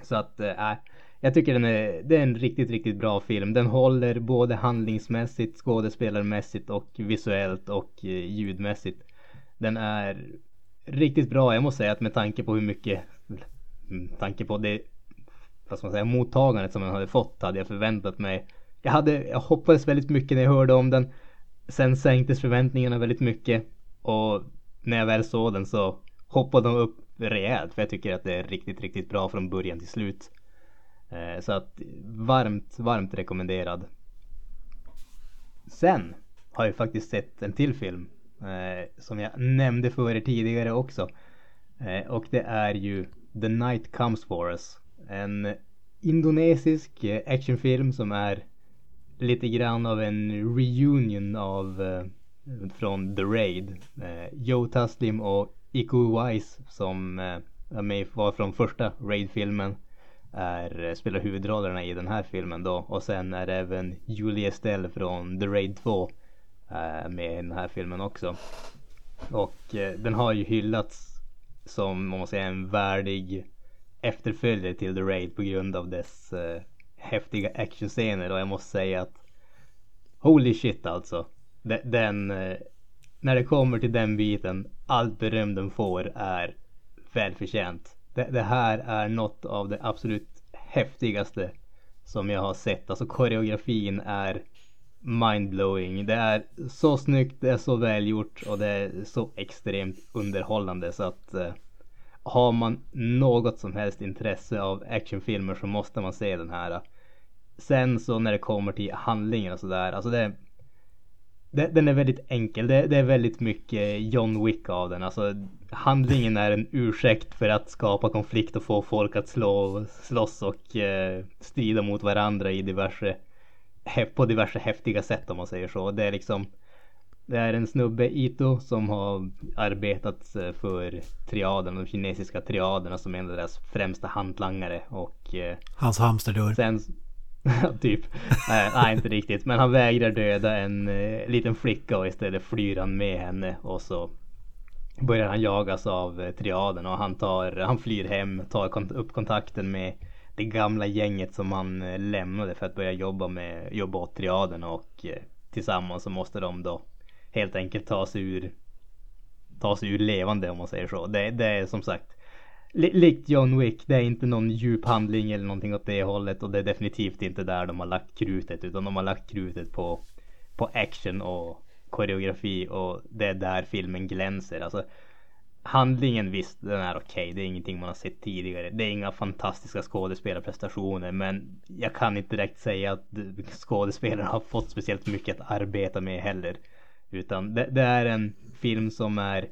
Så att, eh, äh, jag tycker den är, det är en riktigt, riktigt bra film. Den håller både handlingsmässigt, skådespelarmässigt och visuellt och eh, ljudmässigt. Den är riktigt bra. Jag måste säga att med tanke på hur mycket, med tanke på det, vad ska man säga, mottagandet som den hade fått hade jag förväntat mig. Jag hade, jag hoppades väldigt mycket när jag hörde om den. Sen sänktes förväntningarna väldigt mycket och när jag väl såg den så hoppade de upp rejält för jag tycker att det är riktigt, riktigt bra från början till slut. Eh, så att varmt, varmt rekommenderad. Sen har jag faktiskt sett en till film eh, som jag nämnde för er tidigare också. Eh, och det är ju The Night Comes For Us. En indonesisk eh, actionfilm som är lite grann av en reunion av eh, från The Raid. Eh, Joe Taslim och Iko Wise som var från första Raid-filmen är, eh, spelar huvudrollerna i den här filmen då. Och sen är det även Julie Estelle från The Raid 2 eh, med i den här filmen också. Och eh, den har ju hyllats som, man måste säga, en värdig efterföljare till The Raid på grund av dess eh, häftiga actionscener och jag måste säga att Holy shit alltså. Den, den när det kommer till den biten, allt beröm den får är välförtjänt det, det, här är något av det absolut häftigaste som jag har sett. Alltså koreografin är mindblowing. Det är så snyggt, det är så välgjort och det är så extremt underhållande så att eh, har man något som helst intresse av actionfilmer så måste man se den här. Sen så när det kommer till handlingen och sådär, alltså det den är väldigt enkel. Det, är väldigt mycket John Wick av den. Alltså handlingen är en ursäkt för att skapa konflikt och få folk att slå, slåss och eh, strida mot varandra i diverse, på diverse häftiga sätt om man säger så. Det är liksom det är en snubbe, Ito, som har arbetat eh, för triaden, de kinesiska triaderna som är en av deras främsta hantlangare och... Eh, Hans hamsterdörr. Sen, typ. Nej, nej, inte riktigt. Men han vägrar döda en eh, liten flicka och istället flyr han med henne och så börjar han jagas av eh, triaden och han tar, han flyr hem, tar kont upp kontakten med det gamla gänget som han eh, lämnade för att börja jobba med, jobba åt triaden och eh, tillsammans så måste de då helt enkelt ta sig ur ta sig ur levande om man säger så. Det, det är som sagt likt John Wick, det är inte någon djup handling eller någonting åt det hållet och det är definitivt inte där de har lagt krutet utan de har lagt krutet på, på action och koreografi och det är där filmen glänser. Alltså handlingen visst, den är okej. Okay. Det är ingenting man har sett tidigare. Det är inga fantastiska skådespelarprestationer, men jag kan inte direkt säga att skådespelarna har fått speciellt mycket att arbeta med heller. Utan det, det är en film som är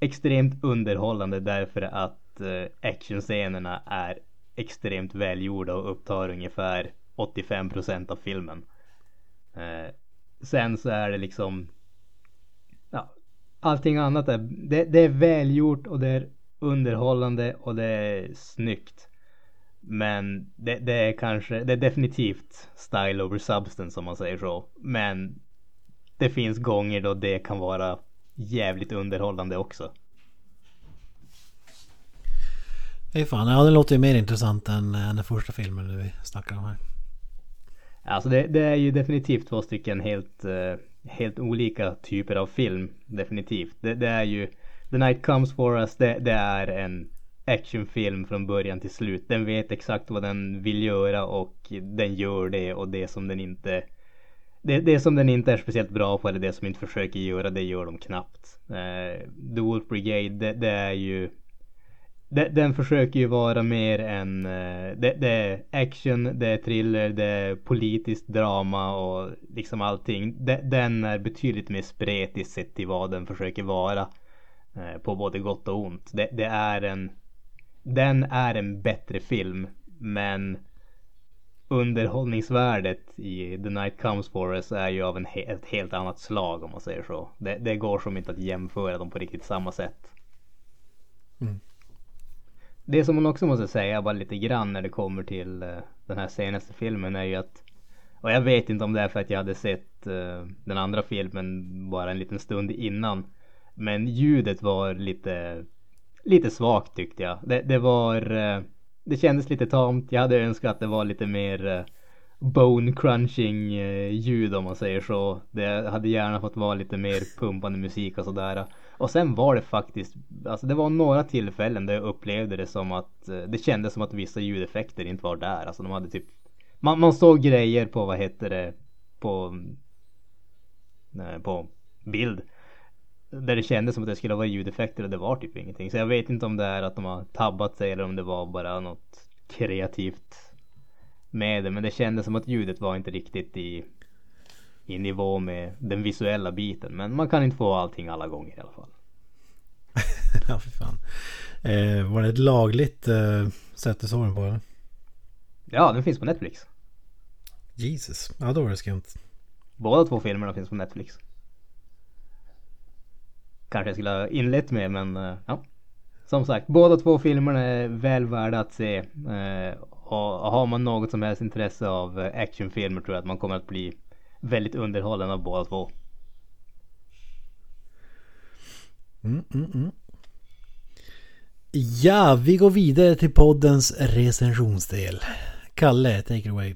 extremt underhållande därför att eh, actionscenerna är extremt välgjorda och upptar ungefär 85 procent av filmen. Eh, sen så är det liksom ja, allting annat är, det, det är välgjort och det är underhållande och det är snyggt. Men det, det, är kanske, det är definitivt style over substance om man säger så. Men det finns gånger då det kan vara jävligt underhållande också. Hej fan, ja det låter ju mer intressant än, än den första filmen vi snackar om här. Alltså det, det är ju definitivt två stycken helt, eh, helt olika typer av film. Definitivt. Det, det, är ju The Night Comes For Us, det, det är en actionfilm från början till slut. Den vet exakt vad den vill göra och den gör det och det som den inte det, det som den inte är speciellt bra på eller det som inte försöker göra det gör de knappt. Uh, The Wolf Brigade det, det är ju den försöker ju vara mer än eh, det, det, är action, det är thriller, det är politiskt drama och liksom allting. De, den är betydligt mer spretig sett till vad den försöker vara. Eh, på både gott och ont. Det, det, är en Den är en bättre film men underhållningsvärdet i The Night Comes For Us är ju av en he ett helt annat slag om man säger så. Det, det, går som inte att jämföra dem på riktigt samma sätt. Mm. Det som man också måste säga bara lite grann när det kommer till uh, den här senaste filmen är ju att och jag vet inte om det är för att jag hade sett uh, den andra filmen bara en liten stund innan. Men ljudet var lite lite svagt tyckte jag. Det, det var uh, det kändes lite tamt. Jag hade önskat att det var lite mer uh, bone crunching uh, ljud om man säger så. Det hade gärna fått vara lite mer pumpande musik och sådär. Och sen var det faktiskt, alltså det var några tillfällen där jag upplevde det som att eh, det kändes som att vissa ljudeffekter inte var där. Alltså de hade typ man, man såg grejer på vad heter det på mm, eh, på bild där det kändes som att det skulle vara ljudeffekter och det var typ ingenting. Så jag vet inte om det är att de har tabbat sig eller om det var bara något kreativt med det. Men det kändes som att ljudet var inte riktigt i, i nivå med den visuella biten. Men man kan inte få allting alla gånger i alla fall. ja, för fan. Eh, var det ett lagligt eh, sätt du såg den på eller? Ja, den finns på Netflix. Jesus, ja då var det skumt. Båda två filmerna finns på Netflix kanske jag skulle ha inlett med men uh, ja. Som sagt, båda två filmerna är väl värda att se. Uh, och har man något som helst intresse av uh, actionfilmer tror jag att man kommer att bli väldigt underhållen av båda två. Mm, mm, mm. Ja, vi går vidare till poddens recensionsdel. Kalle, take it away.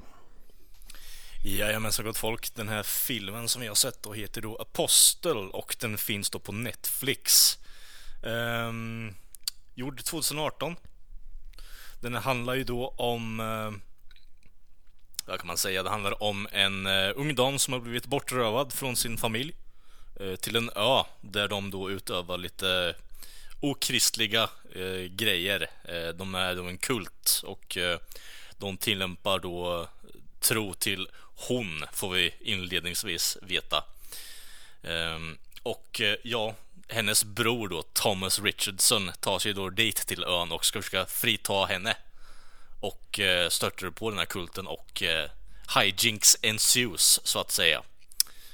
Jajamensan gott folk, den här filmen som vi har sett då heter då Apostel och den finns då på Netflix. Um, gjord 2018. Den handlar ju då om, uh, vad kan man säga, det handlar om en uh, ung dam som har blivit bortrövad från sin familj uh, till en ö där de då utövar lite okristliga eh, grejer. de är då en kult och de tillämpar då tro till hon, får vi inledningsvis veta. Ehm, och ja, hennes bror då, Thomas Richardson, tar sig då dit till ön och ska försöka frita henne. Och eh, störtar på den här kulten och eh, hijinks ensues, så att säga.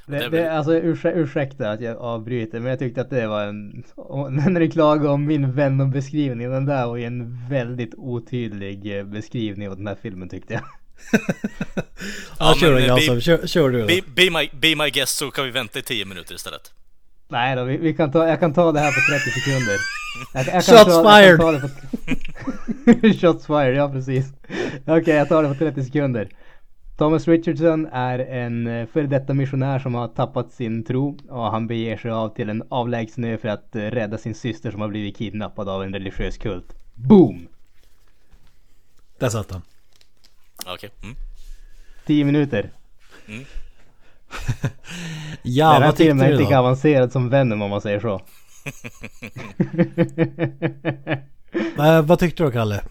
Det, det, det, alltså ursäkta, ursäkta att jag avbryter men jag tyckte att det var en... När du klagade om min Venom-beskrivning, den där var ju en väldigt otydlig beskrivning av den här filmen tyckte jag ja, kör, men, alltså. be, kör, kör, du då. Be, be, my, be my guest så kan vi vänta i 10 minuter istället. Nej då, vi, vi, kan ta, jag kan ta det här på 30 sekunder. Jag, jag Shots ta, fired! På... Shots fired, ja precis. Okej, okay, jag tar det på 30 sekunder. Thomas Richardson är en eh, före detta missionär som har tappat sin tro och han beger sig av till en avlägsen ö för att eh, rädda sin syster som har blivit kidnappad av en religiös kult. Boom! Där satt han. Okej. Mm. 10 minuter. Ja, Den här vad tyckte filmen är inte lika då? avancerad som Venom om man säger så. Eh, vad tyckte du Kalle?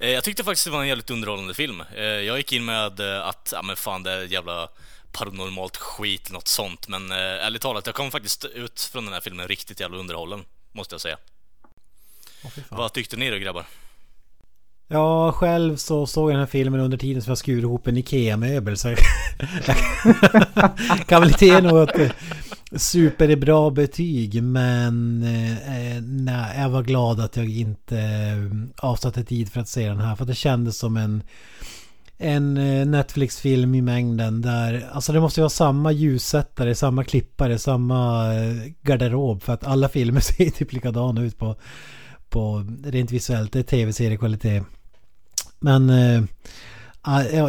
Eh, Jag tyckte faktiskt det var en jävligt underhållande film. Eh, Jag gick in med att, ja men fan det är jävla paranormalt skit, något sånt. Men eh, ärligt talat, jag kom faktiskt ut från den här filmen riktigt jävla underhållen, måste jag säga. Vad tyckte ni då grabbar? Ja, själv så såg jag den här filmen under tiden som jag skur ihop en IKEA-möbel så jag kan väl inte ge något eh, superbra betyg men eh, eh, nej, jag var glad att jag inte eh, avsatte tid för att se den här för det kändes som en en Netflix-film i mängden där, alltså det måste ju vara samma ljussättare, samma klippare, samma garderob för att alla filmer ser typ likadana ut på, på rent visuellt, det är tv-seriekvalitet. Men äh,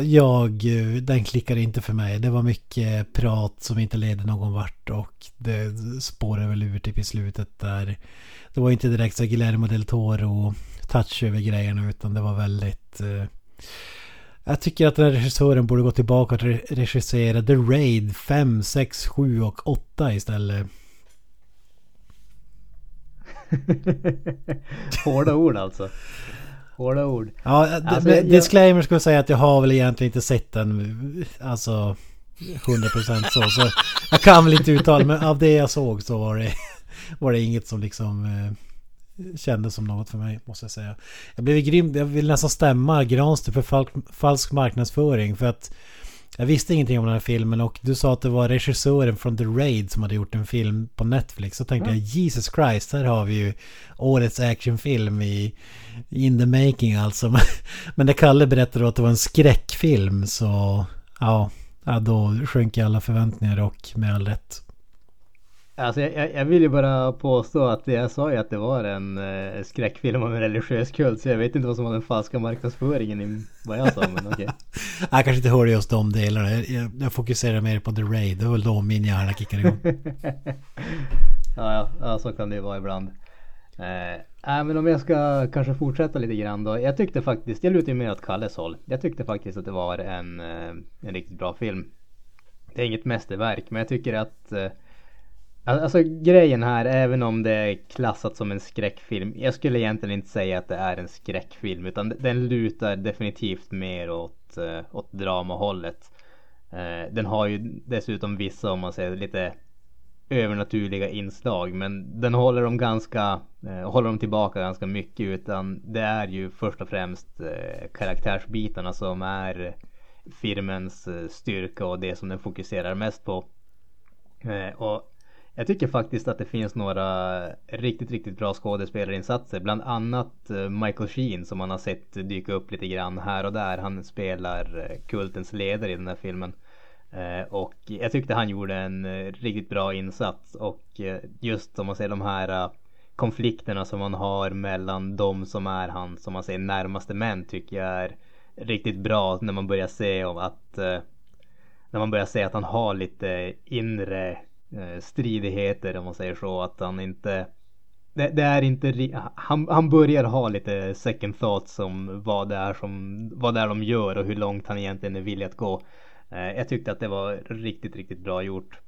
jag, eh, den klickade inte för mig. Det var mycket prat som inte ledde någon vart och det spårade väl ur typ i slutet där. Det var inte direkt så Guillermo del Toro touch över grejerna utan det var väldigt... Äh, jag tycker att den här regissören borde gå tillbaka och regissera The Raid 5, 6, 7 och 8 istället. Hårda ord alltså. Hårda ord. Ja, Alltså, jag- disclaimer skulle säga att jag har väl egentligen inte sett den alltså 100% så. Så jag kan väl inte uttala men av det jag såg så var det, var det inget som liksom eh, kändes som något för mig måste jag säga. Jag blev grym, jag vill nästan stämma Granström för falsk, falsk marknadsföring för att jag visste ingenting om den här filmen och du sa att det var regissören från The Raid som hade gjort en film på Netflix. Så tänkte jag Jesus Christ, här har vi ju årets actionfilm i in the making alltså. Men när Kalle berättade att det var en skräckfilm så ja, då sjönk alla förväntningar och med all rätt. Alltså jag, jag, vill ju bara påstå att jag sa ju att det var en eh, skräckfilm om en religiös kult så jag vet inte vad som var den falska marknadsföringen i vad jag sa men okej. Jag kanske inte hörde just de delarna. Jag, jag, jag fokuserar mer på The Raid. Det var väl då min hjärna kickade igång. Ja, ja, ja, så kan det ju vara ibland. Eh, äh, men om jag ska kanske fortsätta lite grann då. Jag tyckte faktiskt, jag lutar ju mer åt Kalles håll. Jag tyckte faktiskt att det var en, eh, en riktigt bra film. Det är inget mästerverk men jag tycker att eh, Alltså grejen här, även om det är klassat som en skräckfilm. Jag skulle egentligen inte säga att det är en skräckfilm utan den lutar definitivt mer åt, eh, åt dramahållet. Den har ju dessutom vissa, om man säger lite övernaturliga inslag men den håller dem ganska eh, håller dem tillbaka ganska mycket utan det är ju först och främst eh, karaktärsbitarna som är filmens eh, styrka och det som den fokuserar mest på. Eh, och jag tycker faktiskt att det finns några riktigt, riktigt bra skådespelarinsatser. Bland annat eh, Michael Sheen som man har sett dyka upp lite grann här och där. Han spelar eh, kultens ledare i den här filmen. Eh, och jag tyckte han gjorde en eh, riktigt bra insats. Och eh, just som man säger de här konflikterna som man har mellan de som är hans, som man säger, närmaste män tycker jag är riktigt bra när man börjar se om att när man börjar se att han har lite inre stridigheter om man säger så. Att han inte det, det är inte han, han börjar ha lite second thoughts om vad det är som vad det är de gör och hur långt han egentligen är villig att gå. Eh, jag tyckte att det var riktigt, riktigt bra gjort.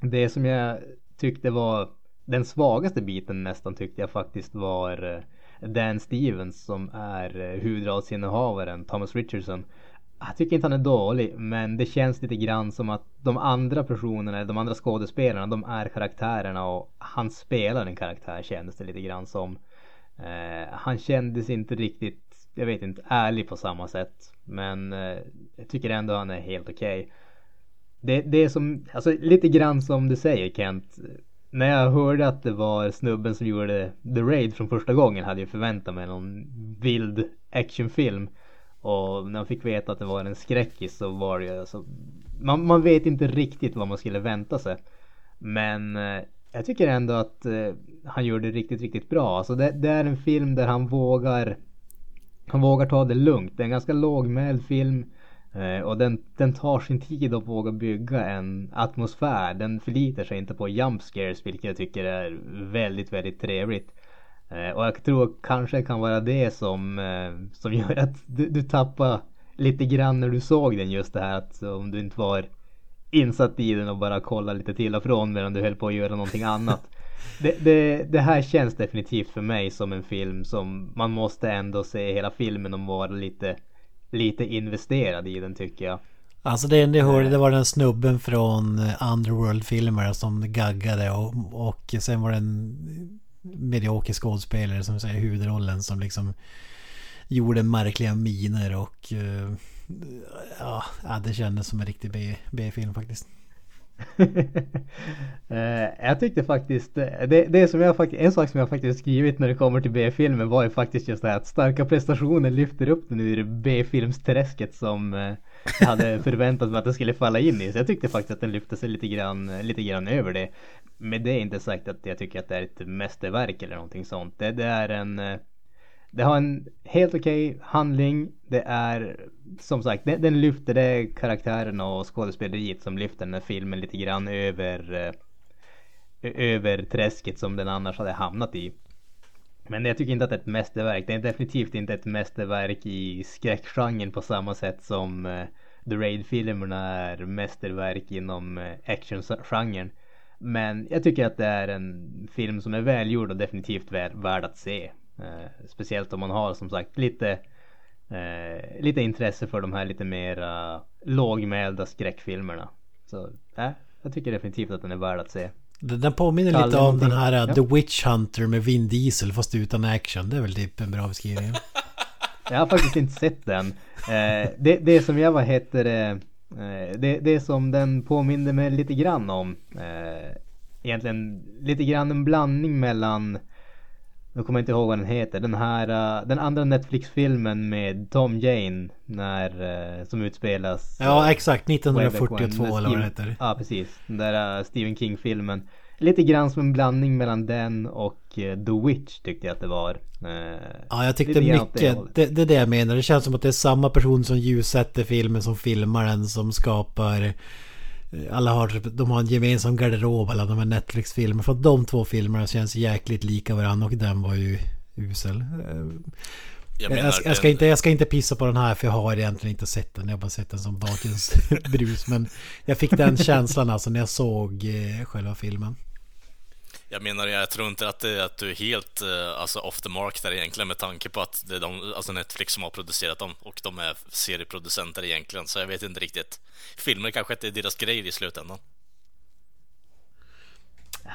Det som jag tyckte var den svagaste biten nästan tyckte jag faktiskt var eh, Dan Stevens som är eh, huvudrollsinnehavaren Thomas Richardson. Jag tycker inte han är dålig men det känns lite grann som att de andra personerna, de andra skådespelarna, de är karaktärerna och han spelar en karaktär kändes det lite grann som. Eh, han kändes inte riktigt, jag vet inte, ärlig på samma sätt. Men eh, jag tycker ändå han är helt okej. Det, det är som, alltså lite grann som du säger Kent. När jag hörde att det var snubben som gjorde The Raid från första gången hade jag förväntat mig någon vild actionfilm. Och när jag fick veta att det var en skräckis så var det ju alltså, man, man vet inte riktigt vad man skulle vänta sig. Men eh, jag tycker ändå att eh, han gör det riktigt, riktigt bra. Alltså det, det är en film där han vågar han vågar ta det lugnt. Det är en ganska lågmäld film. Eh, och den, den tar sin tid att våga bygga en atmosfär. Den förlitar sig inte på jump scares vilket jag tycker är väldigt, väldigt trevligt. Eh, och jag tror kanske kan vara det som, eh, som gör att du, du tappar lite grann när du såg den just det här att om du inte var insatt i den och bara kollade lite till och från medan du höll på att göra någonting annat. Det, det, det, här känns definitivt för mig som en film som man måste ändå se hela filmen och vara lite, lite investerad i den tycker jag. Alltså det enda jag hörde det var den snubben från eh, Underworld-filmer som gaggade och, och sen var det en medioker skådespelare som säger huvudrollen som liksom gjorde märkliga miner och uh, ja, det kändes som en riktig B-film faktiskt. Eh, jag tyckte faktiskt, eh, det, det som jag faktiskt, en sak som jag faktiskt skrivit när det kommer till B-filmen var ju faktiskt just det här att starka prestationer lyfter upp den ur B-filmsträsket som eh, jag hade förväntat mig att den skulle falla in i. Så jag tyckte faktiskt att den lyfte sig lite grann, lite grann över det. Med det är inte sagt att jag tycker att det är ett mästerverk eller någonting sånt. Det, det är en det har en helt okej okay handling. Det är som sagt, den, den lyfter det karaktärerna och skådespeleriet som lyfter den här filmen lite grann över eh, över träsket som den annars hade hamnat i. Men jag tycker inte att det är ett mästerverk. Det är definitivt inte ett mästerverk i skräckgenren på samma sätt som eh, The Raid-filmerna är mästerverk inom eh, actiongenren. Men jag tycker att det är en film som är välgjord och definitivt värd att se. Eh, speciellt om man har som sagt lite eh, lite intresse för de här lite mera lågmälda skräckfilmerna. Så äh, jag tycker definitivt att den är värd att se. Den påminner Kalle lite om den här ja. The Witch Hunter med Vin Diesel fast utan action. Det är väl typ en bra beskrivning. jag har faktiskt inte sett den. Eh, det, det som jag vad heter det, eh, det, det som den påminner mig lite grann om. Eh, egentligen lite grann en blandning mellan nu kommer jag inte ihåg vad den heter. Den här, uh, den andra Netflix-filmen med Tom Jane. När, uh, som utspelas. Ja exakt, 1942 eller vad den heter. Ja precis. Den där uh, Stephen King-filmen. Lite grann som en blandning mellan den och The Witch tyckte jag att det var. ja jag tyckte mycket, det, det, det är det jag menar. Det känns som att det är samma person som ljussätter filmen som filmar den som skapar alla har, de har en gemensam garderob alla de här Netflix-filmer. För att de två filmerna känns jäkligt lika varandra och den var ju usel. Jag, jag, jag, ska inte, jag ska inte pissa på den här för jag har egentligen inte sett den. Jag har bara sett den som bakgrundsbrus. men jag fick den känslan alltså när jag såg eh, själva filmen. Jag menar, jag tror inte att, det, att du är helt eh, alltså off the mark där egentligen med tanke på att det är de, alltså Netflix som har producerat dem och de är serieproducenter egentligen, så jag vet inte riktigt. Filmer kanske inte är deras grej i slutändan.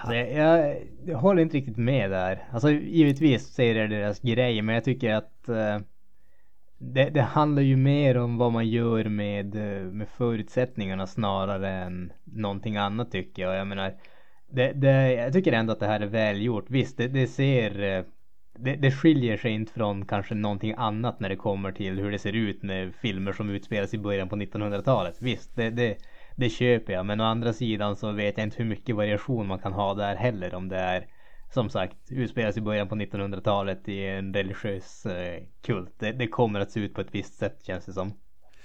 Jag, jag, jag håller inte riktigt med där. Alltså givetvis säger det deras grej, men jag tycker att uh, det, det, handlar ju mer om vad man gör med, eh, med förutsättningarna snarare än någonting annat tycker jag. Jag menar det, det, jag tycker ändå att det här är välgjort. Visst, det, det ser... Eh, det, det skiljer sig inte från kanske någonting annat när det kommer till hur det ser ut med filmer som utspelas i början på 1900-talet. Visst, det, det, det köper jag. Men å andra sidan så vet jag inte hur mycket variation man kan ha där heller. Om det är som sagt utspelas i början på 1900-talet i en religiös eh, kult. Det, det kommer att se ut på ett visst sätt känns det som.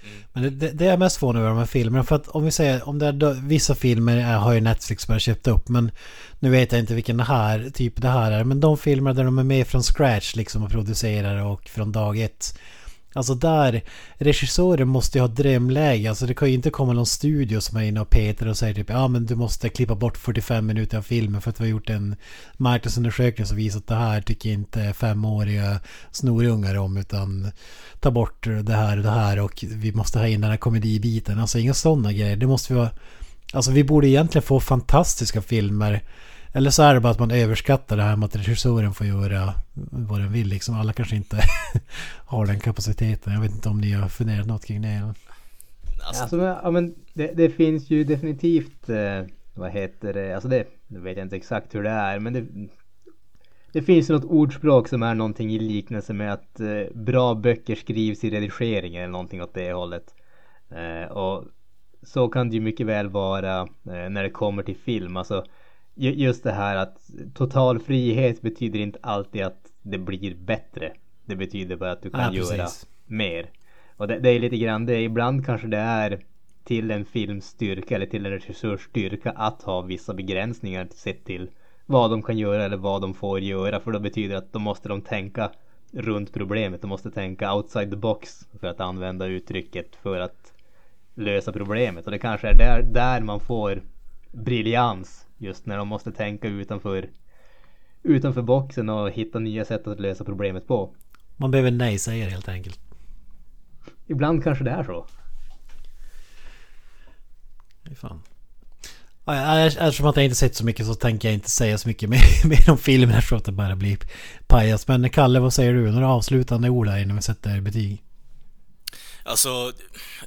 Mm. Men det, det, det är mest förvånad över de här filmerna. För att om vi säger, om det är, vissa filmer är, har ju Netflix börjat köpt upp. Men nu vet jag inte vilken det här, typ det här är. Men de filmer där de är med från scratch liksom och producerar och från dag ett. Alltså där, regissören måste ju ha drömläge. Alltså det kan ju inte komma någon studio som är inne och petar och säger typ ja men du måste klippa bort 45 minuter av filmen för att vi har gjort en marknadsundersökning som visar att det här tycker inte femåriga snorungar om utan ta bort det här och det här och vi måste ha in den här komedibiten. Alltså inga sådana grejer. Det måste vi vara... Alltså vi borde egentligen få fantastiska filmer eller så är det bara att man överskattar det här med att regissören får göra vad den vill liksom. Alla kanske inte har den kapaciteten. Jag vet inte om ni har funderat något kring det. Alltså, alltså ja, men det, det, finns ju definitivt eh, vad heter det, alltså det, nu vet jag inte exakt hur det är men det, det finns något ordspråk som är någonting i liknelse med att eh, bra böcker skrivs i redigeringen eller någonting åt det hållet. Eh, och så kan det ju mycket väl vara eh, när det kommer till film. Alltså just det här att total frihet betyder inte alltid att det blir bättre. Det betyder bara att du kan ja, göra mer. Och det, det, är lite grann det. Ibland kanske det är till en films styrka eller till en regissörs styrka att ha vissa begränsningar sett till vad de kan göra eller vad de får göra. För det betyder att då måste de tänka runt problemet. De måste tänka outside the box för att använda uttrycket för att lösa problemet. Och det kanske är där, där man får briljans. Just när de måste tänka utanför, utanför boxen och hitta nya sätt att lösa problemet på. Man behöver nej-sägare helt enkelt. Ibland kanske det är så. Fan. Eftersom att jag inte sett så mycket så tänker jag inte säga så mycket mer, mer om filmen eftersom att det bara blir pajas. Men Kalle, vad säger du? Några avslutande ord här innan vi sätter betyg? Alltså,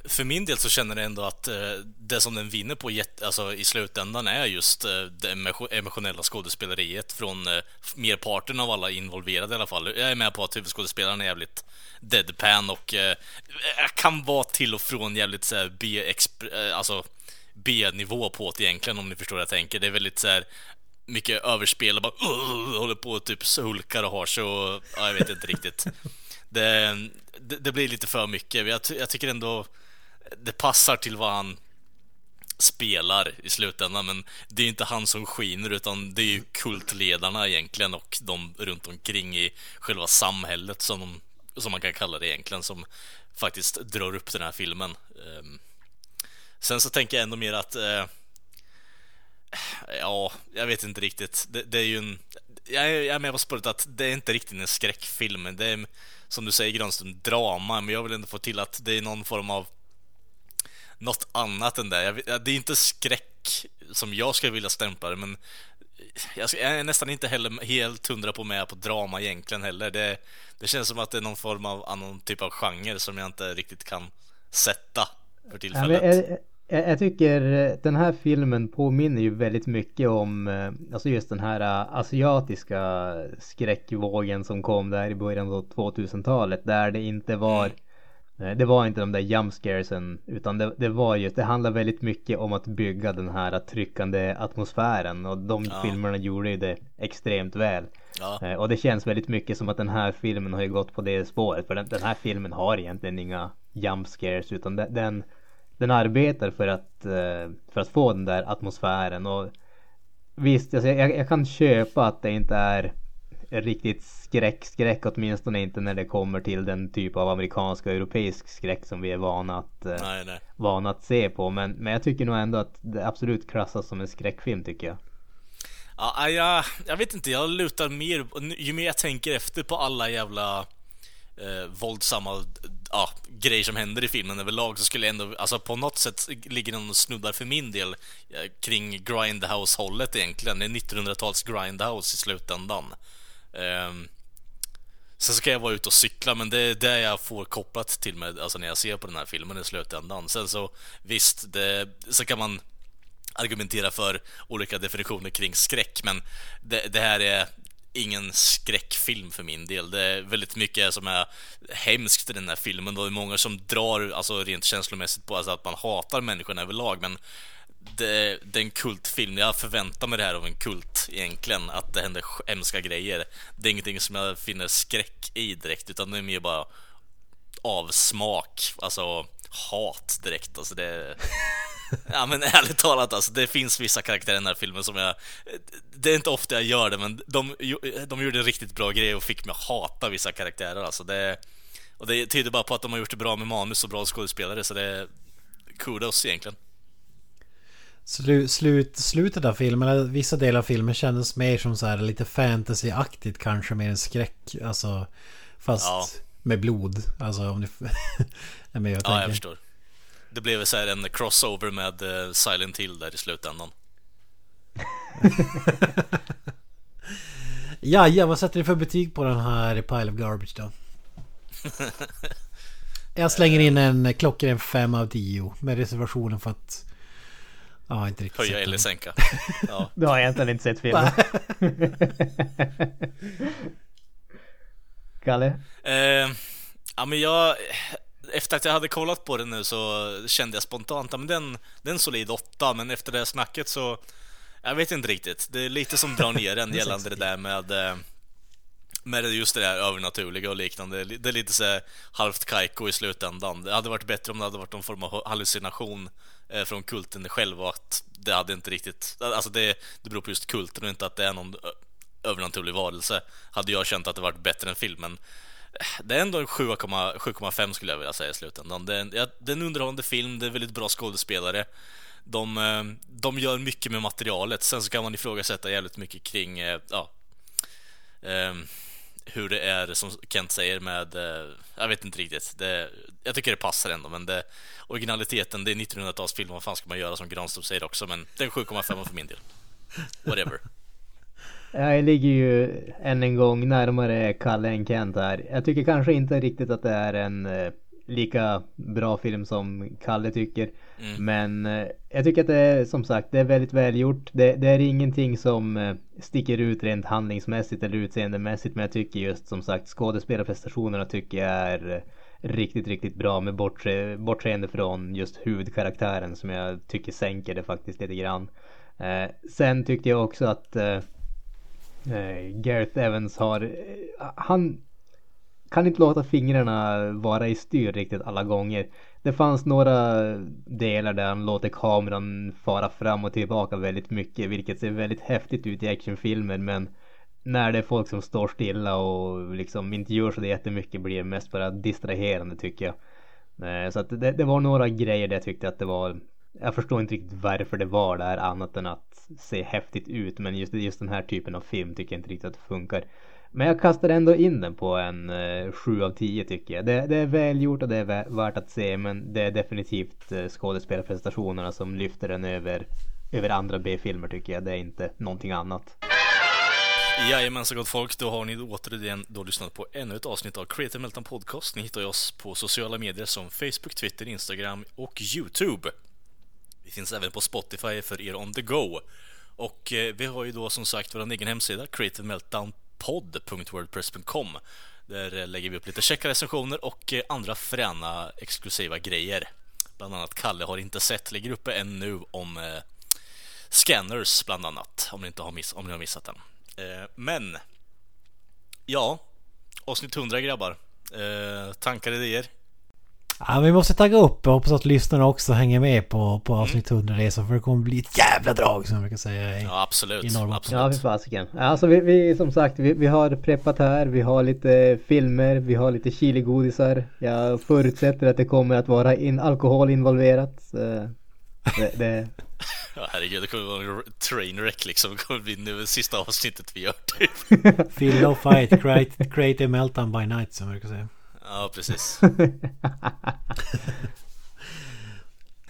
för min del så känner jag ändå att eh, det som den vinner på alltså, i slutändan är just eh, det emotionella skådespeleriet från eh, merparten av alla involverade i alla fall. Jag är med på att huvudskådespelaren är jävligt deadpan och eh, kan vara till och från jävligt så här, B, eh, alltså B-nivå på det egentligen om ni förstår vad jag tänker. Det är väldigt så här, mycket överspel och bara uh, håller på och typ sulkar och har sig och ja, jag vet inte riktigt. Det, det, det, blir lite för mycket. Jag, jag tycker ändå det passar till vad han spelar i slutändan, men det är inte han som skiner utan det är ju kultledarna egentligen och de runt omkring i själva samhället som, de, som man kan kalla det egentligen, som faktiskt drar upp den här filmen. Ehm, sen så tänker jag ändå mer att eh, Ja, jag vet inte riktigt. Det, det är ju en... Jag är, jag är med på spåret att det är inte riktigt en skräckfilm. Det är, som du säger Granström, drama. Men jag vill ändå få till att det är någon form av något annat än det. Jag, det är inte skräck som jag skulle vilja stämpla det, men jag är nästan inte heller helt hundra på med på drama egentligen heller. Det, det känns som att det är någon form av annan typ av genre som jag inte riktigt kan sätta för tillfället. Jag, tycker eh, den här filmen påminner ju väldigt mycket om eh, alltså just den här eh, asiatiska skräckvågen som kom där i början av 2000-talet där det inte var mm. det var inte de där jumpscaresen utan det, det var ju, det handlar väldigt mycket om att bygga den här tryckande atmosfären och de ja. filmerna gjorde ju det extremt väl. Ja. Och det känns väldigt mycket som att den här filmen har ju gått på det spåret för den, den här filmen har egentligen inga jumpscares utan den, den den arbetar för att, eh, för att få den där atmosfären och visst, alltså jag, jag kan köpa att det inte är riktigt skräck, skräck åtminstone inte när det kommer till den typ av amerikansk och europeisk skräck som vi är vana att, eh, nej, nej. Vana att se på. Men, men jag tycker nog ändå att det absolut klassas som en skräckfilm tycker jag. Ja, jag, jag vet inte, jag lutar mer, ju mer jag tänker efter på alla jävla eh, våldsamma ja, grejer som händer i filmen överlag så skulle jag ändå, alltså på något sätt ligger den och snuddar för min del eh, kring Grindhouse-hållet egentligen. Det är 1900-tals Grindhouse i slutändan. Eh, sen så kan jag vara ute och cykla, men det är det jag får kopplat till mig, alltså när jag ser på den här filmen i slutändan. Sen så visst, det, så kan man argumentera för olika definitioner kring skräck, men det, det här är ingen skräckfilm för min del. Det är väldigt mycket som är hemskt i den här filmen. Det är många som drar, alltså rent känslomässigt på alltså att man hatar människorna överlag, men det, det är en kultfilm. Jag förväntar mig det här av en kult egentligen, att det händer hemska grejer. Det är ingenting som jag finner skräck i direkt, utan det är mer bara avsmak, alltså hat direkt. Alltså det, Ja men ärligt talat alltså, det finns vissa karaktärer i den här filmen som jag... Det är inte ofta jag gör det, men de, de gjorde en riktigt bra grej och fick mig att hata vissa karaktärer alltså. Det, och det tyder bara på att de har gjort det bra med manus och bra skådespelare, så det är kudos egentligen. Slu, slut, slutet av filmen, vissa delar av filmen kändes mer som så här lite fantasyaktigt kanske, mer en skräck. Alltså, fast ja. med blod. Alltså om du är med och Ja, jag förstår. Det blev så här en crossover med uh, Silent Hill där i slutändan. ja, ja, vad sätter ni för betyg på den här Pile of Garbage då? Jag slänger in en klockren 5 av 10 med reservationen för att... Ja, inte riktigt Höja eller sänka. Ja. du har egentligen inte sett filmen. Kalle? Eh, ja, men jag efter att jag hade kollat på den nu så kände jag spontant att den, den är en solid 8, men efter det snacket så... Jag vet inte riktigt. Det är lite som drar ner den gällande det där med... Eh, Med just det där övernaturliga och liknande. Det är lite så här halvt kajko i slutändan. Det hade varit bättre om det hade varit någon form av hallucination eh, från kulten själv och att det hade inte riktigt... Alltså det, det beror på just kulten och inte att det är någon övernaturlig varelse. Hade jag känt att det varit bättre än filmen. Det är ändå en 7,5 skulle jag vilja säga i slutändan. Det är, en, ja, det är en underhållande film, det är väldigt bra skådespelare. De, eh, de gör mycket med materialet. Sen så kan man ifrågasätta jävligt mycket kring, eh, ja, ehm, hur det är som Kent säger med, eh, jag vet inte riktigt. Det, jag tycker det passar ändå, men det, originaliteten, det är 1900-talsfilm, vad fan ska man göra som Granström säger också, men det är en 7,5 för min del. Whatever. Jag ligger ju än en gång närmare Kalle än Kent här. Jag tycker kanske inte riktigt att det är en eh, lika bra film som Kalle tycker. Men eh, jag tycker att det är som sagt, det är väldigt välgjort. Det, det är ingenting som eh, sticker ut rent handlingsmässigt eller utseendemässigt. Men jag tycker just som sagt skådespelarprestationerna tycker jag är riktigt, riktigt bra med bortse, bortseende från just huvudkaraktären som jag tycker sänker det faktiskt lite grann. Sen tyckte jag också att Eh, Gareth Evans har, eh, han kan inte låta fingrarna vara i styr riktigt alla gånger. Det fanns några delar där han låter kameran fara fram och tillbaka väldigt mycket vilket ser väldigt häftigt ut i actionfilmer men när det är folk som står stilla och liksom inte gör så jättemycket blir det mest bara distraherande tycker jag. Eh, så att det, det var några grejer där jag tyckte att det var jag förstår inte riktigt varför det var där annat än att se häftigt ut men just, just den här typen av film tycker jag inte riktigt att det funkar. Men jag kastar ändå in den på en eh, 7 av 10 tycker jag. Det, det är välgjort och det är värt att se men det är definitivt eh, skådespelarprestationerna som lyfter den över, över andra B-filmer tycker jag. Det är inte någonting annat. Jajamensan gott folk, då har ni återigen då lyssnat på ännu ett avsnitt av Creative Meltdown Podcast. Ni hittar oss på sociala medier som Facebook, Twitter, Instagram och YouTube. Vi finns även på Spotify för er on the go. Och eh, vi har ju då som sagt vår egen hemsida, creativemeltdownpod.wordpress.com. Där eh, lägger vi upp lite käcka recensioner och eh, andra fräna exklusiva grejer. Bland annat Kalle har inte sett, ligger uppe ännu om eh, Scanners bland annat, om ni inte har, miss- om ni har missat den. Eh, men, ja, avsnitt 100 grabbar. Eh, tankar, idéer? Ja, vi måste tagga upp och hoppas att lyssnarna också hänger med på, på avsnitt 100 resan för det kommer bli ett jävla drag som jag brukar säga. i- Ja, absolut. I Norrbotten. absolut. Ja, för fasiken. Alltså vi, vi som sagt, vi, vi har preppat här. Vi har lite filmer, vi har lite chiligodisar. Jag förutsätter att det kommer att vara in, alkohol involverat. Det, det, Ja, herregud, det kommer vara en trainwreck liksom. Det kommer bli nu sista avsnittet vi gör typ. Fylla och fight, create, create a meltdown by night som jag brukar säga. Ja, precis.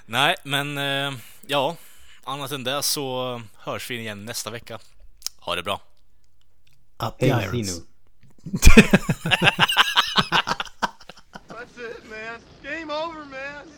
Nej, men eh, ja, annat än det så hörs vi igen nästa vecka. Ha det bra. Up the hej irons. That's it, man. Game over, man.